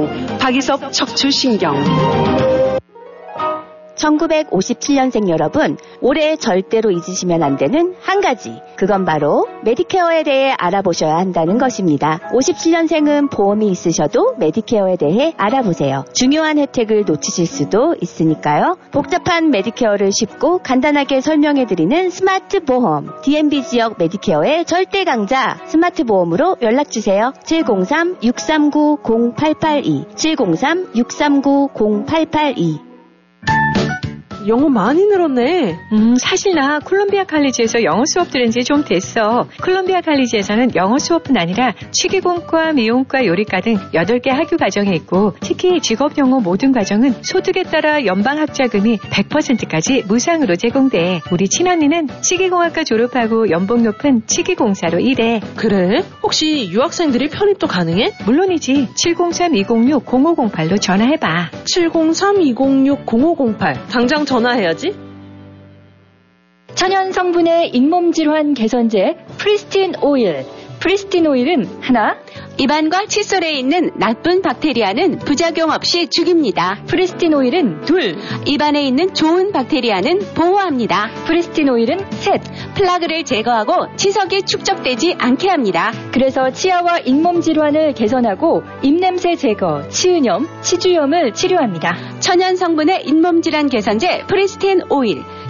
박이섭 척추신경 1957년생 여러분, 올해 절대로 잊으시면 안 되는 한 가지. 그건 바로 메디케어에 대해 알아보셔야 한다는 것입니다. 57년생은 보험이 있으셔도 메디케어에 대해 알아보세요. 중요한 혜택을 놓치실 수도 있으니까요. 복잡한 메디케어를 쉽고 간단하게 설명해드리는 스마트 보험. DMV 지역 메디케어의 절대 강자 스마트 보험으로 연락주세요. 703-639-0882 703-639-0882 영어 많이 늘었네. 음, 사실 나 콜롬비아 칼리지에서 영어 수업 들은 지 좀 됐어. 콜롬비아 칼리지에서는 영어 수업뿐 아니라 치기공과, 미용과, 요리과 등 8개 학교 과정이 있고 특히 직업 영어 모든 과정은 소득에 따라 연방 학자금이 100%까지 무상으로 제공돼. 우리 친언니는 치기공학과 졸업하고 연봉 높은 치기공사로 일해. 그래? 혹시 유학생들이 편입도 가능해? 물론이지. 703-206-0508로 전화해봐. 703-206-0508. 당장 전화해야지. 천연 성분의 잇몸 질환 개선제 프리스틴 오일. 프리스틴 오일은 하나, 입안과 칫솔에 있는 나쁜 박테리아는 부작용 없이 죽입니다. 프리스틴 오일은 둘, 입안에 있는 좋은 박테리아는 보호합니다. 프리스틴 오일은 셋. 플라그를 제거하고 치석이 축적되지 않게 합니다. 그래서 치아와 잇몸 질환을 개선하고 입냄새 제거, 치은염, 치주염을 치료합니다. 천연 성분의 잇몸 질환 개선제 프리스틴 오일.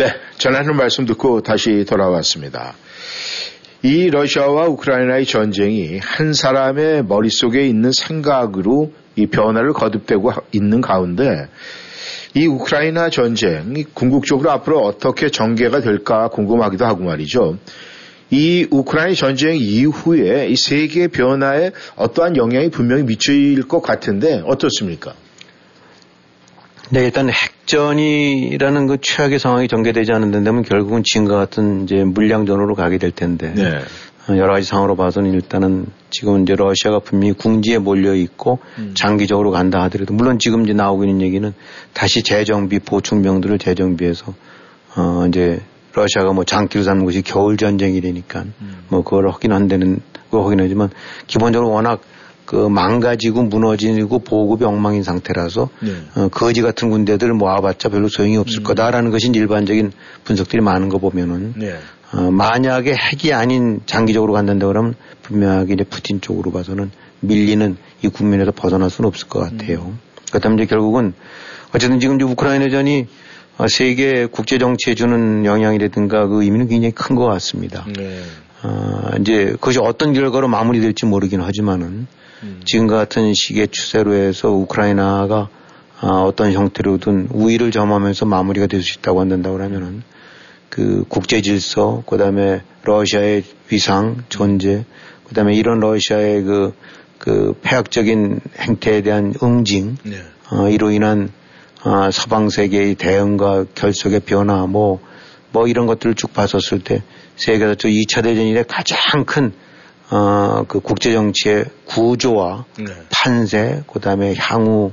네, 전하는 말씀 듣고 다시 돌아왔습니다. 이 러시아와 우크라이나의 전쟁이 한 사람의 머릿속에 있는 생각으로 이 변화를 거듭되고 있는 가운데 이 우크라이나 전쟁이 궁극적으로 앞으로 어떻게 전개가 될까 궁금하기도 하고 말이죠. 이 우크라이나 전쟁 이후에 이 세계 변화에 어떠한 영향이 분명히 미칠 것 같은데 어떻습니까? 네, 일단 핵 전이라는 그 최악의 상황이 전개되지 않는 데면 결국은 지금과 같은 이제 물량전으로 가게 될 텐데. 네. 어, 여러 가지 상황으로 봐서는 일단은 지금 이제 러시아가 분명히 궁지에 몰려 있고 음. 장기적으로 간다 하더라도 물론 지금 이제 나오고 있는 얘기는 다시 재정비 보충병들을 재정비해서 어 이제 러시아가 뭐 장기로 삼는 것이 겨울 전쟁이라니까 음. 뭐 그걸 하긴 한다는 거 하긴 하지만 기본적으로 워낙 그 망가지고 무너지고 보급이 엉망인 상태라서 네. 어, 거지 같은 군대들을 모아봤자 별로 소용이 없을 음. 거다라는 것이 일반적인 분석들이 많은 거 보면은 네. 어, 만약에 핵이 아닌 장기적으로 간다고 그러면 분명하게 이제 푸틴 쪽으로 봐서는 밀리는 이 국면에서 벗어날 수는 없을 것 같아요. 그렇다면 이제 결국은 어쨌든 지금 이제 우크라이나전이 어, 세계 국제 정치에 주는 영향이라든가 그 의미는 굉장히 큰 것 같습니다. 네. 어, 이제 그것이 어떤 결과로 마무리될지 모르긴 하지만은 음. 지금 같은 시기의 추세로 해서 우크라이나가 어, 어떤 형태로든 우위를 점하면서 마무리가 될 수 있다고 한다고 하면은 그 국제 질서, 그 다음에 러시아의 위상, 존재, 그 다음에 이런 러시아의 그, 그 폐악적인 행태에 대한 응징, 네. 어, 이로 인한 어, 서방 세계의 대응과 결속의 변화, 뭐, 뭐 이런 것들을 쭉 봤었을 때 세계에서 저 2차 대전 이래 가장 큰, 어, 그 국제 정치의 구조와 네. 판세, 그 다음에 향후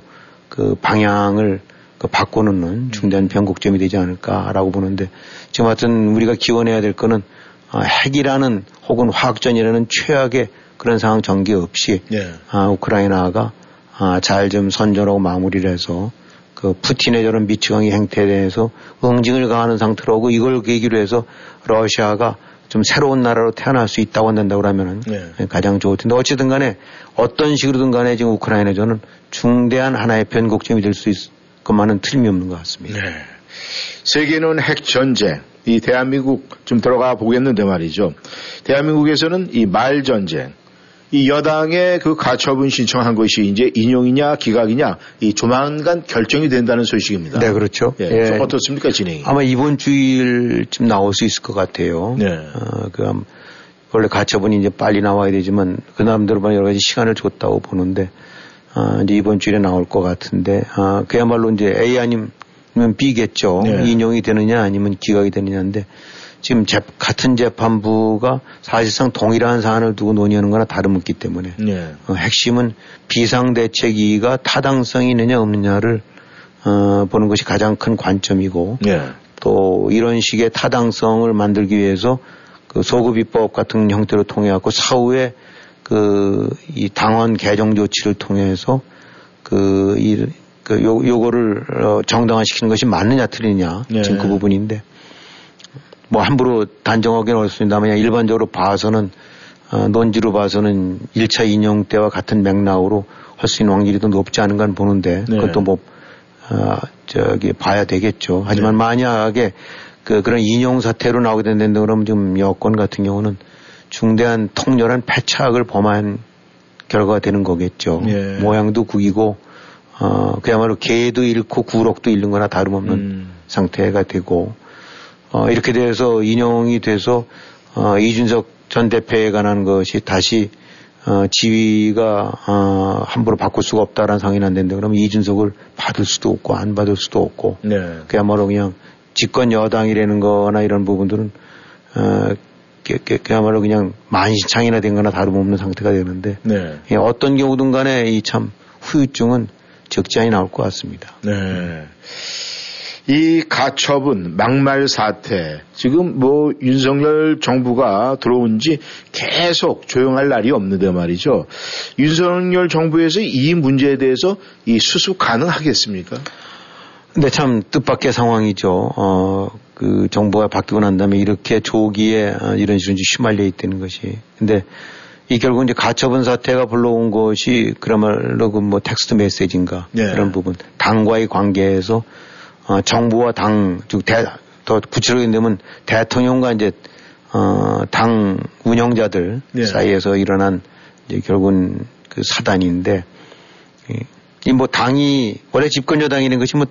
그 방향을 그 바꿔놓는 중대한 변곡점이 되지 않을까라고 보는데 지금 하여튼 우리가 기원해야 될 거는 아, 핵이라는 혹은 화학전이라는 최악의 그런 상황 전개 없이 예. 아, 우크라이나가 아, 잘 좀 선전하고 마무리를 해서 그 푸틴의 저런 미치광이 행태에 대해서 응징을 가하는 상태로 하고 이걸 계기로 해서 러시아가 좀 새로운 나라로 태어날 수 있다고 한다고 그러면은 네. 가장 좋을 텐데 어쨌든 간에 어떤 식으로든 간에 지금 우크라이나전은 중대한 하나의 변곡점이 될 수 있을 것만은 틀림이 없는 것 같습니다. 네. 세계는 핵 전쟁. 이 대한민국 좀 들어가 보겠는데 말이죠. 대한민국에서는 이 말 전쟁. 이 여당의 그 가처분 신청한 것이 이제 인용이냐 기각이냐 이 조만간 결정이 된다는 소식입니다. 네, 그렇죠. 예, 예. 좀 어떻습니까 진행이? 아마 이번 주일쯤 나올 수 있을 것 같아요. 네. 어, 그, 암- 원래 가처분이 이제 빨리 나와야 되지만, 그 남들만 여러 가지 시간을 줬다고 보는데, 아, 이제 이번 주일에 나올 것 같은데, 아, 그야말로 이제 A 아니면 B겠죠. 네. 인용이 되느냐 아니면 기각이 되느냐인데, 지금 재- 같은 재판부가 사실상 동일한 사안을 두고 논의하는 거나 다름없기 때문에, 네. 어, 핵심은 비상대책위가 타당성이 있느냐 없느냐를 어, 보는 것이 가장 큰 관점이고 네. 또 이런 식의 타당성을 만들기 위해서 그 소급 입법 같은 형태로 통해 갖고 사후에 그 이 당원 개정 조치를 통해서 그이 그 요, 요거를 어, 정당화시키는 것이 맞느냐 틀리냐 네. 지금 그 부분인데 뭐 함부로 단정하기는 어렵습니다만 일반적으로 봐서는 어, 논지로 봐서는 1차 인용 때와 같은 맥락으로 할 수 있는 확률이 더 높지 않은가 보는데 네. 그것도 뭐 어, 저기 봐야 되겠죠. 하지만 네. 만약에 그 그런 인용 사태로 나오게 된다 그러면 지금 여권 같은 경우는 중대한 통렬한 패착을 범한 결과가 되는 거겠죠. 예. 모양도 구기고 어 그야말로 개도 잃고 구럭도 잃는 거나 다름없는 음. 상태가 되고 어 이렇게 돼서 인용이 돼서 어 이준석 전 대표에 관한 것이 다시 어 지위가 어 함부로 바꿀 수가 없다라는 상황이 안 된다 그러면 이준석을 받을 수도 없고 안 받을 수도 없고 네. 그야말로 그냥 집권 여당이라는 거나 이런 부분들은 어 그야말로 그냥 만신창이나 된 거나 다름없는 상태가 되는데 네. 예, 어떤 경우든 간에 이 참 후유증은 적지 않이 나올 것 같습니다. 네. 이 가처분, 막말 사태, 지금 뭐 윤석열 정부가 들어온 지 계속 조용할 날이 없는데 말이죠. 윤석열 정부에서 이 문제에 대해서 이 수습 가능하겠습니까? 근데 참 뜻밖의 상황이죠. 어, 그 정부가 바뀌고 난 다음에 이렇게 조기에 어, 이런 식으로 휘말려 있다는 것이. 근데 이 결국 이제 가처분 사태가 불러온 것이 그야말로 그 뭐 텍스트 메시지인가 네. 그런 부분. 당과의 관계에서 어, 정부와 당, 즉 대, 더 구체적인 되면 대통령과 이제 어, 당 운영자들 네. 사이에서 일어난 이제 결국은 그 사단인데 이 뭐 당이 원래 집권 여당이라는 것이 뭐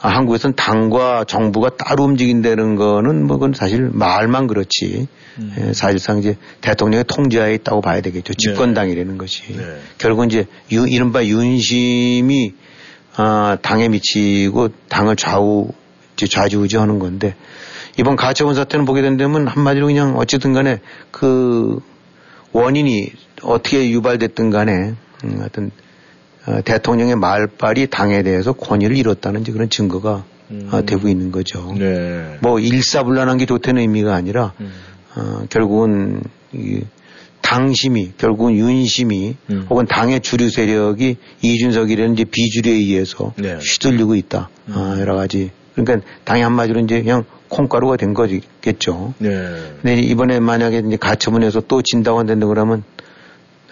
아, 한국에서는 당과 정부가 따로 움직인다는 거는 뭐 그건 사실 말만 그렇지. 예, 사실상 이제 대통령의 통제하에 있다고 봐야 되겠죠. 집권당이라는 것이. 네. 결국 이제 유, 이른바 윤심이 아, 당에 미치고 당을 좌우 좌지우지하는 건데 이번 가처분 사태는 보게 된다면 한마디로 그냥 어쨌든 간에 그 원인이 어떻게 유발됐든 간에 음, 하여튼 어, 대통령의 말발이 당에 대해서 권위를 잃었다는 이제 그런 증거가 어, 되고 있는 거죠. 네. 뭐 일사불란한 게 좋다는 의미가 아니라 어, 결국은 이 당심이 결국은 윤심이 음. 혹은 당의 주류 세력이 이준석이라는 이제 비주류에 의해서 네. 휘둘리고 있다. 아, 여러 가지. 그러니까 당이 한마디로 이제 그냥 콩가루가 된 거겠죠. 네. 근데 이번에 만약에 이제 가처분해서 또 진다고 한다고 그러면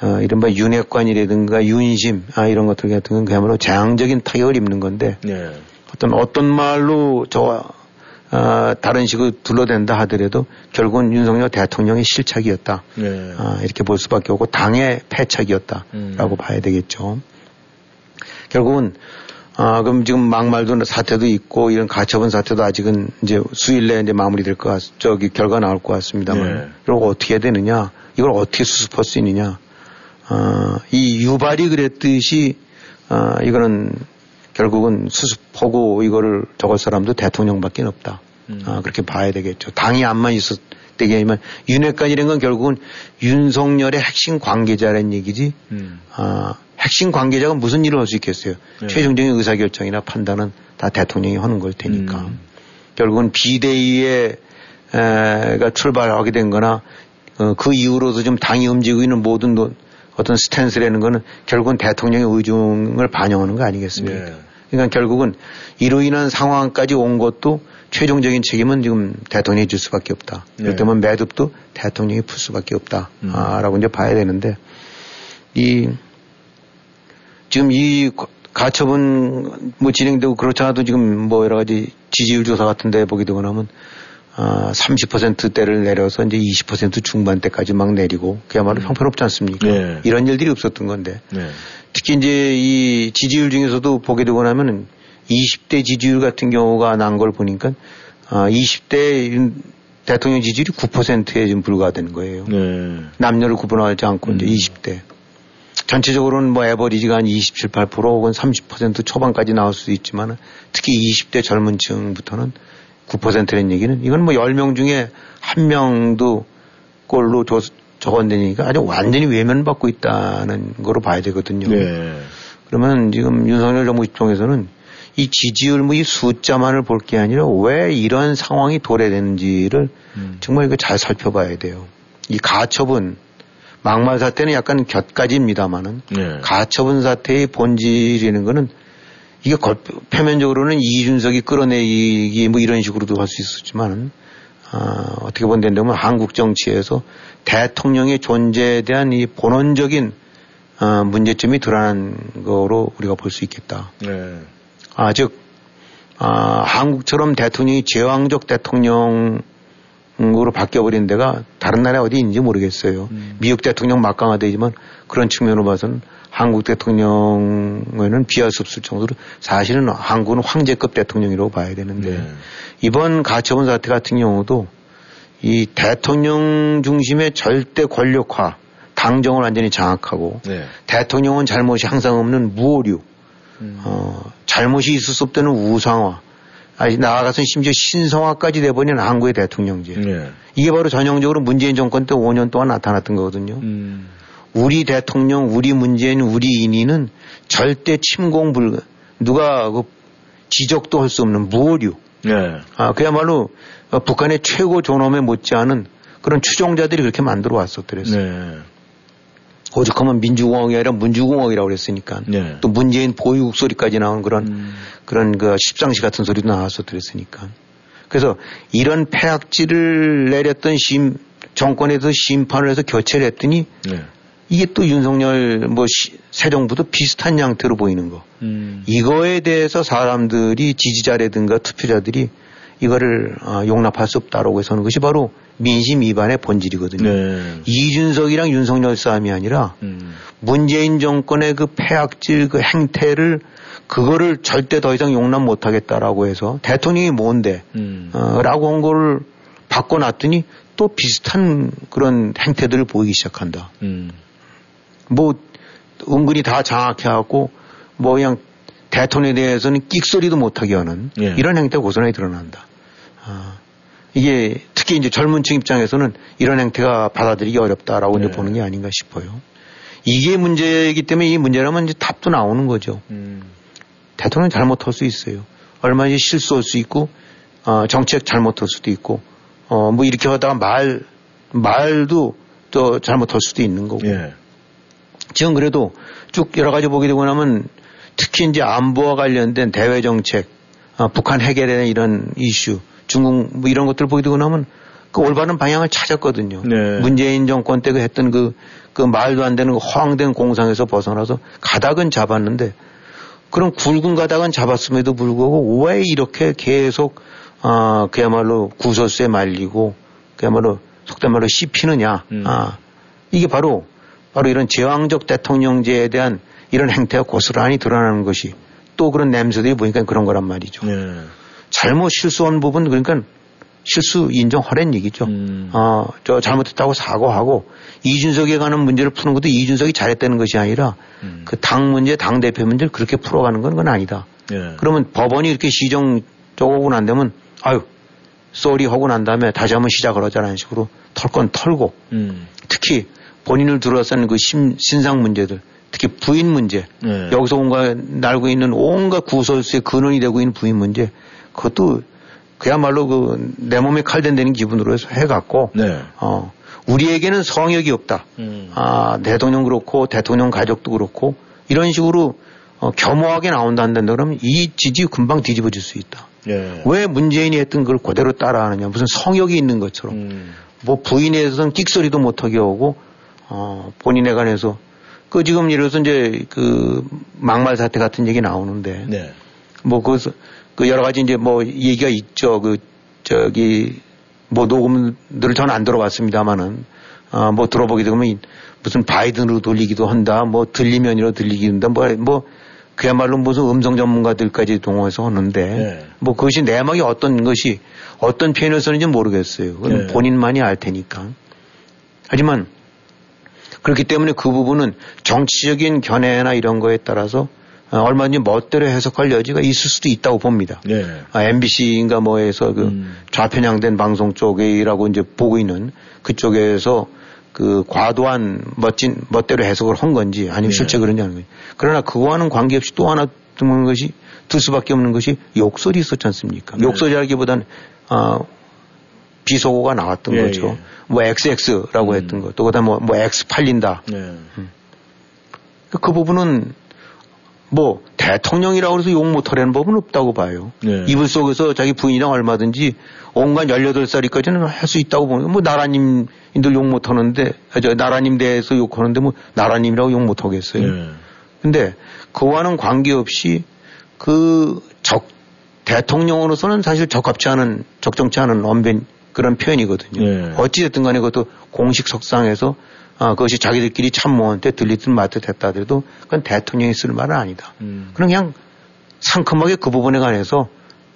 어, 이른바 윤핵관이라든가 윤심 아, 이런 것들 같은 건 그야말로 재앙적인 타격을 입는 건데 네. 어떤 어떤 말로 저와 어, 다른 식으로 둘러댄다 하더라도 결국은 윤석열 대통령의 실착이었다. 네. 아, 이렇게 볼 수밖에 없고 당의 패착이었다라고 음. 봐야 되겠죠. 결국은 아, 그럼 지금 막말도 사태도 있고 이런 가처분 사태도 아직은 이제 수일 내에 이제 마무리될 것 같, 저기 결과 나올 것 같습니다만. 네. 그리고 어떻게 되느냐? 이걸 어떻게 수습할 수 있느냐? 아, 이 유발이 그랬듯이 아, 이거는 결국은 수습하고 이거를 적을 사람도 대통령밖에 없다. 아, 그렇게 봐야 되겠죠. 당이 안만 있었 되게만 윤핵관이라는 건 결국은 윤석열의 핵심 관계자라는 얘기지. 음. 아, 핵심 관계자가 무슨 일을 할 수 있겠어요. 네. 최종적인 의사결정이나 판단은 다 대통령이 하는 걸 테니까. 결국은 비대위가 출발하게 된 거나 어, 그 이후로도 좀 당이 움직이고 있는 모든 노- 어떤 스탠스라는 거는 결국은 대통령의 의중을 반영하는 거 아니겠습니까? 네. 그러니까 결국은 이로 인한 상황까지 온 것도 최종적인 책임은 지금 대통령이 질 수밖에 없다. 네. 때문에 매듭도 대통령이 풀 수밖에 없다. 음. 아, 라고 이제 봐야 되는데 이 지금 이 가- 가처분 뭐 진행되고 그렇지 않아도 지금 뭐 여러 가지 지지율 조사 같은 데 보게 되고 나면 아, 30%대를 내려서 이제 20% 중반대까지 막 내리고 그야말로 형편없지 않습니까? 네. 이런 일들이 없었던 건데 네. 특히 이제 이 지지율 중에서도 보게 되고 나면은 20대 지지율 같은 경우가 난 걸 보니까 아, 20대 윤 대통령 지지율이 9%에 지금 불과하다는 거예요. 네. 남녀를 구분하지 않고 이제 20대. 전체적으로는 뭐 에버리지가 한 27, 8% 혹은 30% 초반까지 나올 수도 있지만 특히 20대 젊은 층부터는 9%라는 얘기는 이건 뭐 10명 중에 한 명도 꼴로 저, 적어내니까 아주 완전히 외면받고 있다는 거로 봐야 되거든요. 네. 그러면 지금 윤석열 정부 입장에서는 이 지지율 뭐 이 숫자만을 볼 게 아니라 왜 이런 상황이 도래되는지를 정말 이거 잘 살펴봐야 돼요. 이 가처분 막말 사태는 약간 곁가지입니다만은 네. 가처분 사태의 본질이라는 거는 이게 걸- 표면적으로는 이준석이 끌어내기 뭐 이런 식으로도 할 수 있었지만 아, 어떻게 본다면 한국 정치에서 대통령의 존재에 대한 이 본원적인 아, 문제점이 드러난 거로 우리가 볼 수 있겠다. 네. 아, 즉, 아, 한국처럼 대통령이 제왕적 대통령으로 바뀌어버린 데가 다른 나라 어디 있는지 모르겠어요. 미국 대통령 막강화되지만 그런 측면으로 봐서는 한국 대통령에는 비할 수 없을 정도로 사실은 한국은 황제급 대통령이라고 봐야 되는데 이번 가처분 사태 같은 경우도 이 대통령 중심의 절대 권력화, 당정을 완전히 장악하고 네. 대통령은 잘못이 항상 없는 무오류, 어, 잘못이 있을 수 없다는 우상화, 아니, 나아가서 심지어 신성화까지 돼버린 한국의 대통령제. 네. 이게 바로 전형적으로 문재인 정권 때 5년 동안 나타났던 거거든요. 음. 우리 대통령, 우리 문재인, 우리 인인은 절대 침공 불가, 누가 그 지적도 할 수 없는 무오류. 네. 아, 그야말로 어, 북한의 최고 존엄에 못지않은 그런 추종자들이 그렇게 만들어 왔었더랬어요. 네. 오죽하면 민주공화국이 아니라 문주공화국이라고 그랬으니까. 네. 또 문재인 보유국 소리까지 나온 그런, 그런 그 십상시 같은 소리도 나와서 그랬으니까. 그래서 이런 폐악질을 내렸던 심, 정권에서 심판을 해서 교체를 했더니 네. 이게 또 윤석열 뭐 시- 새 정부도 비슷한 양태로 보이는 거. 음. 이거에 대해서 사람들이 지지자라든가 투표자들이 이거를 어, 용납할 수 없다라고 해서 하는 것이 바로 민심 위반의 본질이거든요. 네. 이준석이랑 윤석열 싸움이 아니라 음. 문재인 정권의 그 폐악질 그 행태를 그거를 절대 더 이상 용납 못 하겠다라고 해서 대통령이 뭔데 음. 어, 라고 한 거를 바꿔놨더니 또 비슷한 그런 행태들을 보이기 시작한다. 음. 뭐 은근히 다 장악해갖고 뭐 그냥 대통령에 대해서는 끽소리도 못하게 하는 예. 이런 행태가 고스란히 드러난다. 아, 이게 특히 이제 젊은 층 입장에서는 이런 행태가 받아들이기 어렵다라고 이제 네. 보는 게 아닌가 싶어요. 이게 문제이기 때문에 이 문제라면 이제 답도 나오는 거죠. 음. 대통령 잘못할 수 있어요. 얼마든지 실수할 수 있고, 어, 정책 잘못할 수도 있고, 어, 뭐 이렇게 하다가 말, 말도 또 잘못할 수도 있는 거고. 예. 지금 그래도 쭉 여러 가지 보게 되고 나면 특히 이제 안보와 관련된 대외 정책, 어, 북한 해결에 대한 이런 이슈, 중국 뭐 이런 것들 보게 되고 나면 그 올바른 방향을 찾았거든요. 네. 문재인 정권 때 그 했던 그, 그 말도 안 되는 그 허황된 공상에서 벗어나서 가닥은 잡았는데 그런 굵은 가닥은 잡았음에도 불구하고 왜 이렇게 계속 아 그야말로 구설수에 말리고 그야말로 속된 말로 씹히느냐. 음. 아 이게 바로 바로 이런 제왕적 대통령제에 대한 이런 행태가 고스란히 드러나는 것이 또 그런 냄새들이 보니까 그런 거란 말이죠. 네. 잘못 실수한 부분 그러니까 실수 인정하란 얘기죠. 음. 어, 저 잘못했다고 사과하고 이준석에 관한 문제를 푸는 것도 이준석이 잘했다는 것이 아니라 음. 그당 문제, 당 대표 문제를 그렇게 풀어가는 건 그건 아니다. 예. 그러면 법원이 이렇게 시정 쪼고고 난 다면 아유 sorry 하고 난 다음에 다시 한번 시작을 하자는 식으로 털 건 털고 음. 특히 본인을 둘러싼 그 심, 신상 문제들 특히 부인 문제 네. 여기서 온갖 날고 있는 온갖 구설수의 근원이 되고 있는 부인 문제 그것도 그야말로 그 내 몸에 칼 댄다는 기분으로 해서 해갖고 네. 어 우리에게는 성역이 없다. 음. 아 대통령 그렇고 대통령 가족도 그렇고 이런 식으로 어, 겸허하게 나온다 한다 그러면 이 지지 금방 뒤집어질 수 있다. 예. 왜 문재인이 했던 걸 그대로 따라하느냐 무슨 성역이 있는 것처럼 음. 뭐 부인에 대해서는 끽소리도 못하게 하고 어 본인에 관해서 그 지금 예를 들어서 이제 그 막말 사태 같은 얘기 나오는데 네. 뭐 그, 그 여러 가지 이제 뭐 얘기가 있죠. 그 저기 뭐 녹음들을 저는 안 들어봤습니다만은 어, 뭐 들어보게 되면 이 무슨 바이든으로 돌리기도 한다. 뭐 들리면으로 들리기도 한다. 뭐, 뭐 그야말로 무슨 음성 전문가들까지 동원해서 하는데 네. 뭐 그것이 내막이 어떤 것이 어떤 표현을 쓰는지 모르겠어요. 그건 네. 본인만이 알 테니까. 하지만 그렇기 때문에 그 부분은 정치적인 견해나 이런 거에 따라서 어, 얼마든지 멋대로 해석할 여지가 있을 수도 있다고 봅니다. 네. 아, MBC인가 뭐에서 그 음. 좌편향된 방송 쪽이라고 이제 보고 있는 그쪽에서 그 과도한 멋진 멋대로 해석을 한 건지 아니면 네. 실제 그런지 아는 건지. 그러나 그거와는 관계없이 또 하나 드는 것이 들 수밖에 없는 것이 욕설이 있었지 않습니까? 네. 욕설이라기보다는 아 비속어가 나왔던 예, 거죠. 예. 뭐 XX라고 음. 했던 것, 또 그다음 뭐, 뭐 X 팔린다. 네. 그 부분은 뭐 대통령이라고 해서 욕 못하려는 법은 없다고 봐요. 네. 이불 속에서 자기 부인이랑 얼마든지 온갖 18살이까지는 할 수 있다고 보는 뭐 나라님들 욕 못하는데 아, 저 나라님 대해서 욕하는데 뭐 나라님이라고 욕 못하겠어요. 네. 근데 그와는 관계없이 그 적 대통령으로서는 사실 적합치 않은 적정치 않은 언변 그런 표현이거든요. 네. 어찌됐든 간에 그것도 공식 석상에서 아, 그것이 자기들끼리 참모한테 들리듯 말듯 했다 하더라도 그건 대통령이 쓸 말은 아니다. 음. 그럼 그냥 상큼하게 그 부분에 관해서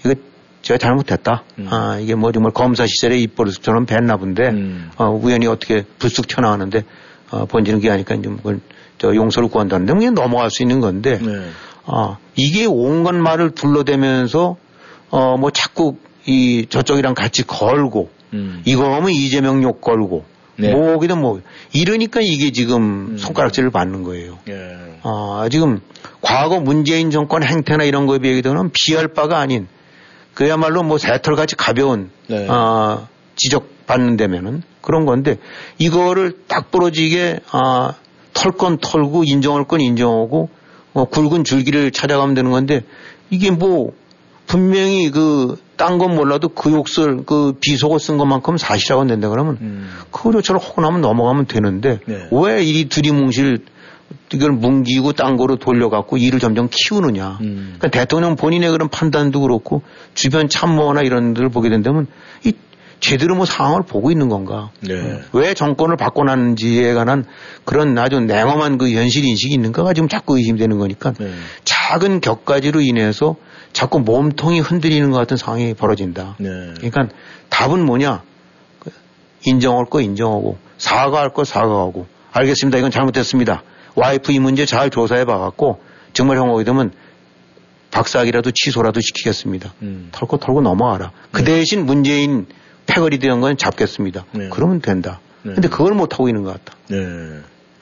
이거 제가 잘못했다. 음. 아, 이게 뭐 정말 검사 시절에 입버릇처럼 뵀나 본데 음. 어, 우연히 어떻게 불쑥 튀어나왔는데 어, 번지는 게 아니까 이제 그걸 저 용서를 구한다는데 그냥 넘어갈 수 있는 건데 네. 아, 이게 온갖 말을 둘러대면서 어, 뭐 자꾸 이 저쪽이랑 같이 걸고 음. 이거 하면 이재명 욕 걸고 네. 뭐기도 뭐 이러니까 이게 지금 음. 손가락질을 받는 거예요. 예. 아, 지금 과거 문재인 정권 행태나 이런 거에 비하면 비할 바가 아닌 그야말로 뭐 새털같이 가벼운 네. 아, 지적받는 데면은 그런 건데 이거를 딱 부러지게 아, 털건 털고 인정할 건 인정하고 어, 굵은 줄기를 찾아가면 되는 건데 이게 뭐 분명히 그 딴 건 몰라도 그 욕설 그 비속어 쓴 것만큼 안 된다 그러면 음. 그거를 저를 하고 나면 넘어가면 되는데 네. 왜이 두리뭉실 이걸 뭉기고 딴 거로 돌려갖고 일을 점점 키우느냐. 음. 그러니까 대통령 본인의 그런 판단도 그렇고 주변 참모나 이런 데를 보게 된다면 이 제대로 뭐 상황을 보고 있는 건가. 네. 왜 정권을 바꿔놨는지에 관한 그런 아주 냉엄한 그 현실 인식이 있는가가 지금 자꾸 의심되는 거니까 네. 작은 격가지로 인해서 자꾸 몸통이 흔들리는 것 같은 상황이 벌어진다. 네. 그러니까 답은 뭐냐? 그 인정할 거 인정하고 사과할 거 사과하고 알겠습니다. 이건 잘못됐습니다. 와이프 이 문제 잘 조사해 봐갖고 정말 형 오게 되면 박사학이라도 취소라도 시키겠습니다. 음. 털고 털고 넘어가라. 그 대신 문재인 패거리 대한 건 잡겠습니다. 네. 그러면 된다. 네. 근데 그걸 못하고 있는 것 같다. 네.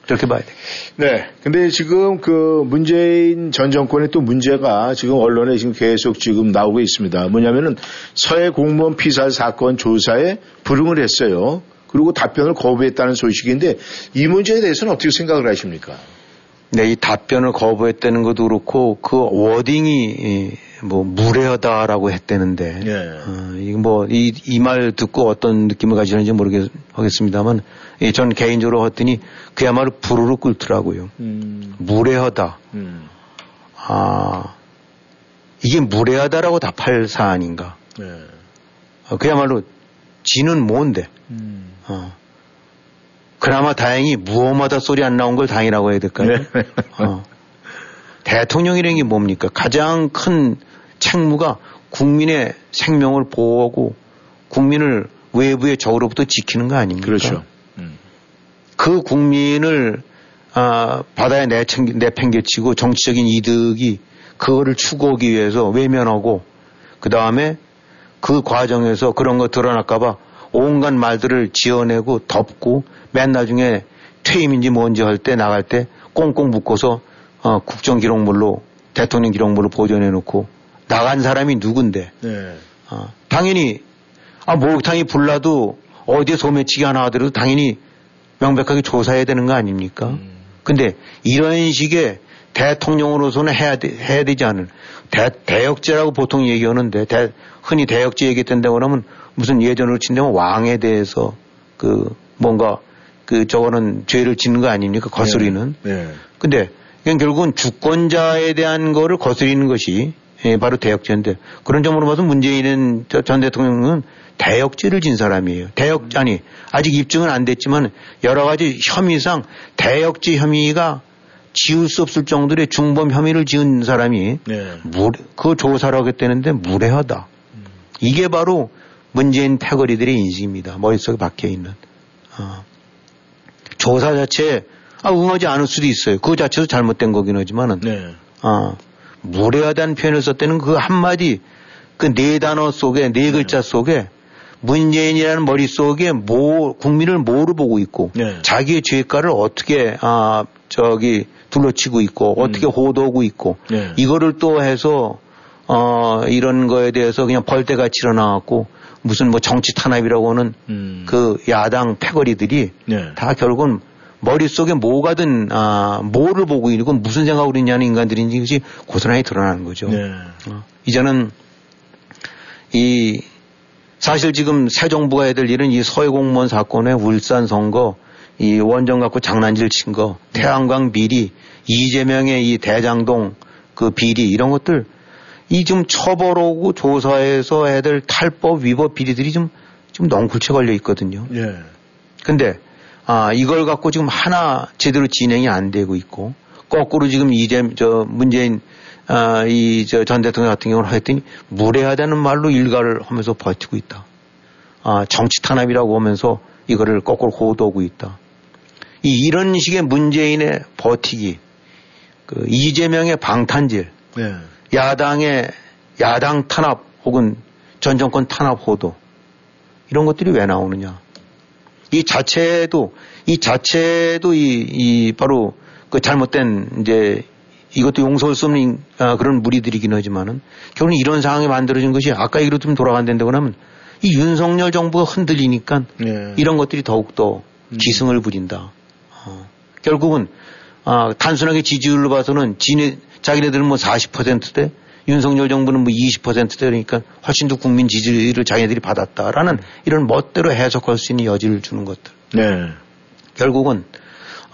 그렇게 봐야 돼. 네. 근데 지금 그 문재인 전 정권의 또 문제가 지금 언론에 지금 계속 지금 나오고 있습니다. 뭐냐면은 서해 공무원 피살 사건 조사에 불응을 했어요. 그리고 답변을 거부했다는 소식인데 이 문제에 대해서는 어떻게 생각을 하십니까? 네, 이 답변을 거부했다는 것도 그렇고 그 워딩이 이, 뭐 무례하다라고 했다는데 예. 어, 이거 뭐이 이 말 듣고 어떤 느낌을 가지는지 모르겠습니다만 예, 전 개인적으로 했더니 그야말로 부르르 끓더라고요. 음. 무례하다. 음. 아 이게 무례하다라고 답할 사안인가? 네. 어, 그야말로 지는 뭔데? 음. 어. 그나마 다행히 무엄하다 소리 안 나온 걸 다행이라고 해야 될까요? 네. 어. 대통령이라는 게 뭡니까? 가장 큰 책무가 국민의 생명을 보호하고 국민을 외부의 적으로부터 지키는 거 아닙니까? 그렇죠. 그 국민을 아, 바다에 내팽, 내팽개치고 정치적인 이득이 그거를 추구하기 위해서 외면하고 그 다음에 그 과정에서 그런 거 드러날까봐 온갖 말들을 지어내고 덮고 맨 나중에 퇴임인지 뭔지 할 때 나갈 때 꽁꽁 묶어서 어, 국정 기록물로 대통령 기록물로 보존해 놓고 나간 사람이 누군데 네. 어, 당연히 아 목욕탕이 불나도 어디에 소매치기 하나 하더라도 당연히 명백하게 조사해야 되는 거 아닙니까? 근데 이런 식의 대통령으로서는 해야, 되, 해야 되지 않은 대, 대역죄라고 보통 얘기하는데 대, 흔히 대역죄 얘기했던다고 하면 무슨 예전으로 친다면 왕에 대해서 그 뭔가 그 저거는 죄를 짓는 거 아닙니까? 거스리는. 네. 근데 결국은 주권자에 대한 거를 거스리는 것이 예, 바로 대역죄인데 그런 점으로 봐서 문재인은 전 대통령은 대역죄를 진 사람이에요. 대역 아니 아직 입증은 안 됐지만 여러 가지 혐의상 대역죄 혐의가 지울 수 없을 정도의 중범 혐의를 지은 사람이 네. 무례, 그 조사를 하겠다는데 무례하다. 이게 바로 문재인 패거리들의 인식입니다. 머릿속에 박혀 있는. 어. 조사 자체에 아, 응하지 않을 수도 있어요. 그 자체도 잘못된 거긴 하지만은. 네. 어, 무례하다는 표현을 썼다는 그 한마디, 그 네 단어 속에, 네 글자 속에 문재인이라는 머릿속에 뭐, 국민을 뭐로 보고 있고, 네. 자기의 죄가를 어떻게, 아, 저기, 둘러치고 있고, 어떻게 호도하고 있고, 네. 이거를 또 해서, 어, 이런 거에 대해서 그냥 벌떼같이 일어나갖고, 무슨 뭐 정치 탄압이라고 하는 그 야당 패거리들이 네. 다 결국은 머릿속에 뭐가 든 아 뭐를 보고 있고 무슨 생각으로 있냐는 인간들인지 이것이 고스란히 드러나는 거죠. 네. 어, 이제는 이 사실 지금 새 정부가 해야 될 일은 이 서해 공무원 사건의 울산 선거 이 원정 갖고 장난질 친 거, 태양광 비리, 이재명의 이 대장동 그 비리 이런 것들 이 좀 처벌하고 조사해서 될 탈법 위법 비리들이 좀, 좀 넝쿨채 걸려 있거든요. 예. 근데 아, 이걸 갖고 지금 하나 제대로 진행이 안 되고 있고 거꾸로 지금 이재 저 문재인 아, 이 저 전 대통령 같은 경우는 하여튼 무례하다는 말로 일가를 하면서 버티고 있다. 아, 정치 탄압이라고 하면서 이거를 거꾸로 호도하고 있다. 이 이런 식의 문재인의 버티기, 그 이재명의 방탄질, 네. 야당의 야당 탄압 혹은 전 정권 탄압 호도 이런 것들이 왜 나오느냐? 이 자체도 이 자체도 이, 이 바로 그 잘못된 이제 이것도 용서할 수 없는 아, 그런 무리들이긴 하지만은 결국은 이런 상황이 만들어진 것이 아까 얘기로 좀 돌아간다고 하면 이 윤석열 정부가 흔들리니까 네. 이런 것들이 더욱더 기승을 부린다. 어, 결국은 아, 단순하게 지지율로 봐서는 지네, 자기네들은 뭐 40%대 윤석열 정부는 뭐 20%대 그러니까 훨씬 더 국민 지지를 자기네들이 받았다라는 이런 멋대로 해석할 수 있는 여지를 주는 것들. 네. 결국은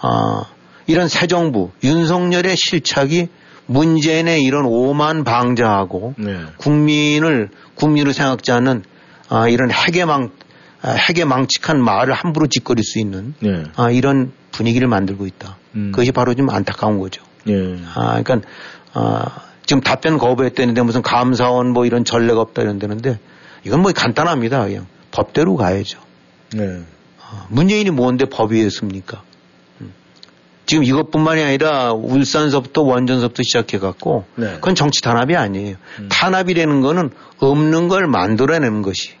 아, 이런 새 정부 윤석열의 실착이 문재인의 이런 오만 방자하고 네. 국민을 국민으로 생각지 않는 아, 이런 핵에망 아, 핵에 망측한 말을 함부로 짓거릴 수 있는 네. 아, 이런 분위기를 만들고 있다. 음. 그것이 바로 좀 안타까운 거죠. 예. 아, 그러니까 아, 지금 답변 거부했다는데 무슨 감사원 뭐 이런 전례가 없다 이런다는데 이건 뭐 간단합니다. 그냥 법대로 가야죠. 네. 아, 문재인이 뭔데 법이 됐습니까? 음. 지금 이것뿐만이 아니라 울산서부터 원전서부터 시작해갖고 네. 그건 정치 탄압이 아니에요. 탄압이라는 거는 없는 걸 만들어내는 것이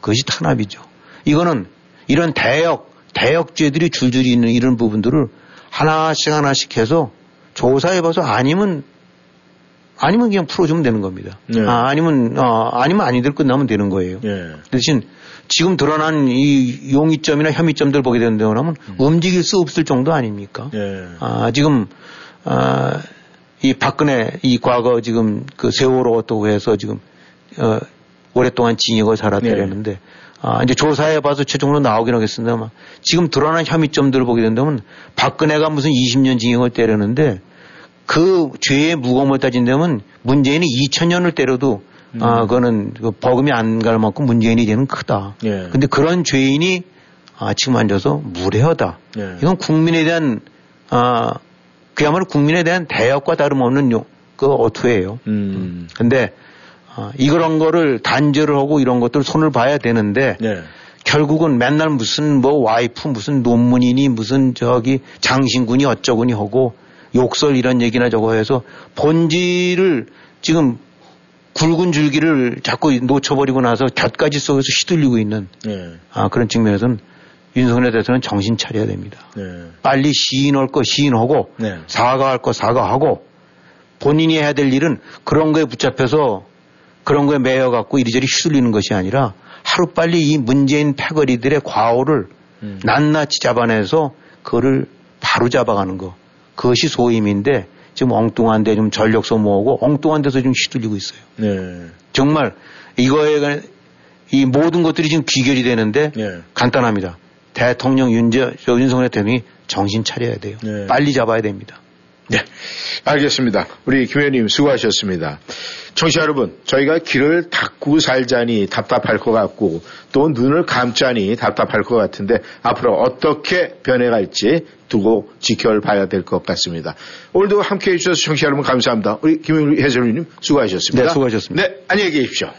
그것이 탄압이죠. 이거는 이런 대역 대역죄들이 줄줄이 있는 이런 부분들을 하나씩 하나씩 해서 조사해봐서 아니면 아니면 그냥 풀어주면 되는 겁니다. 네. 아, 아니면 어, 아니면 아니들 끝나면 되는 거예요. 예. 대신 지금 드러난 이 용의점이나 혐의점들 보게 된다고 하면 움직일 수 없을 정도 아닙니까? 예. 아, 지금, 아, 이 박근혜 이 과거 지금 그 세월호 어떻고 해서 지금, 어, 오랫동안 징역을 살았다라는데, 아, 이제 조사해 봐서 최종으로 나오긴 하겠습니다만, 지금 드러난 혐의점들을 보게 된다면, 박근혜가 무슨 20년 징역을 때렸는데, 그 죄의 무거움을 따진다면, 문재인이 2000년을 때려도, 아, 그거는 그 버금이 안 갈 만큼 문재인이 죄는 크다. 예. 근데 그런 죄인이 아, 지금 앉아서 무례하다. 예. 이건 국민에 대한 아, 그야말로 국민에 대한 대역과 다름없는 요, 그 어투예요. 음. 근데 어, 이런 거를 단절을 하고 이런 것들 손을 봐야 되는데 네. 결국은 맨날 무슨 뭐 와이프 무슨 논문이니 무슨 저기 장신군이 어쩌구니 하고 욕설 이런 얘기나 저거 해서 본질을 지금 굵은 줄기를 자꾸 놓쳐버리고 나서 곁가지 속에서 휘둘리고 있는 네. 아, 그런 측면에서는 윤석열 대통령은 정신 차려야 됩니다. 네. 빨리 시인할 거 시인하고 네. 사과할 거 사과하고 본인이 해야 될 일은 그런 거에 붙잡혀서 그런 거에 매여 갖고 이리저리 휘둘리는 것이 아니라 하루 빨리 이 문재인 패거리들의 과오를 음. 낱낱이 잡아내서 그거를 바로 잡아가는 거 그것이 소임인데 지금 엉뚱한 데 좀 전력 소모하고 엉뚱한 데서 좀 휘둘리고 있어요. 네. 정말 이거에 관한 이 모든 것들이 지금 귀결이 되는데 네. 간단합니다. 대통령 윤재, 저 윤석열 대통령이 정신 차려야 돼요. 네. 빨리 잡아야 됩니다. 네. 알겠습니다. 우리 김 의원님 수고하셨습니다. 청취자 여러분, 저희가 길을 닫고 살자니 답답할 것 같고 또 눈을 감자니 답답할 것 같은데 앞으로 어떻게 변해갈지 두고 지켜봐야 될 것 같습니다. 오늘도 함께 해주셔서 청취자 여러분 감사합니다. 우리 김 해설위님 수고하셨습니다. 네, 수고하셨습니다. 네, 안녕히 계십시오.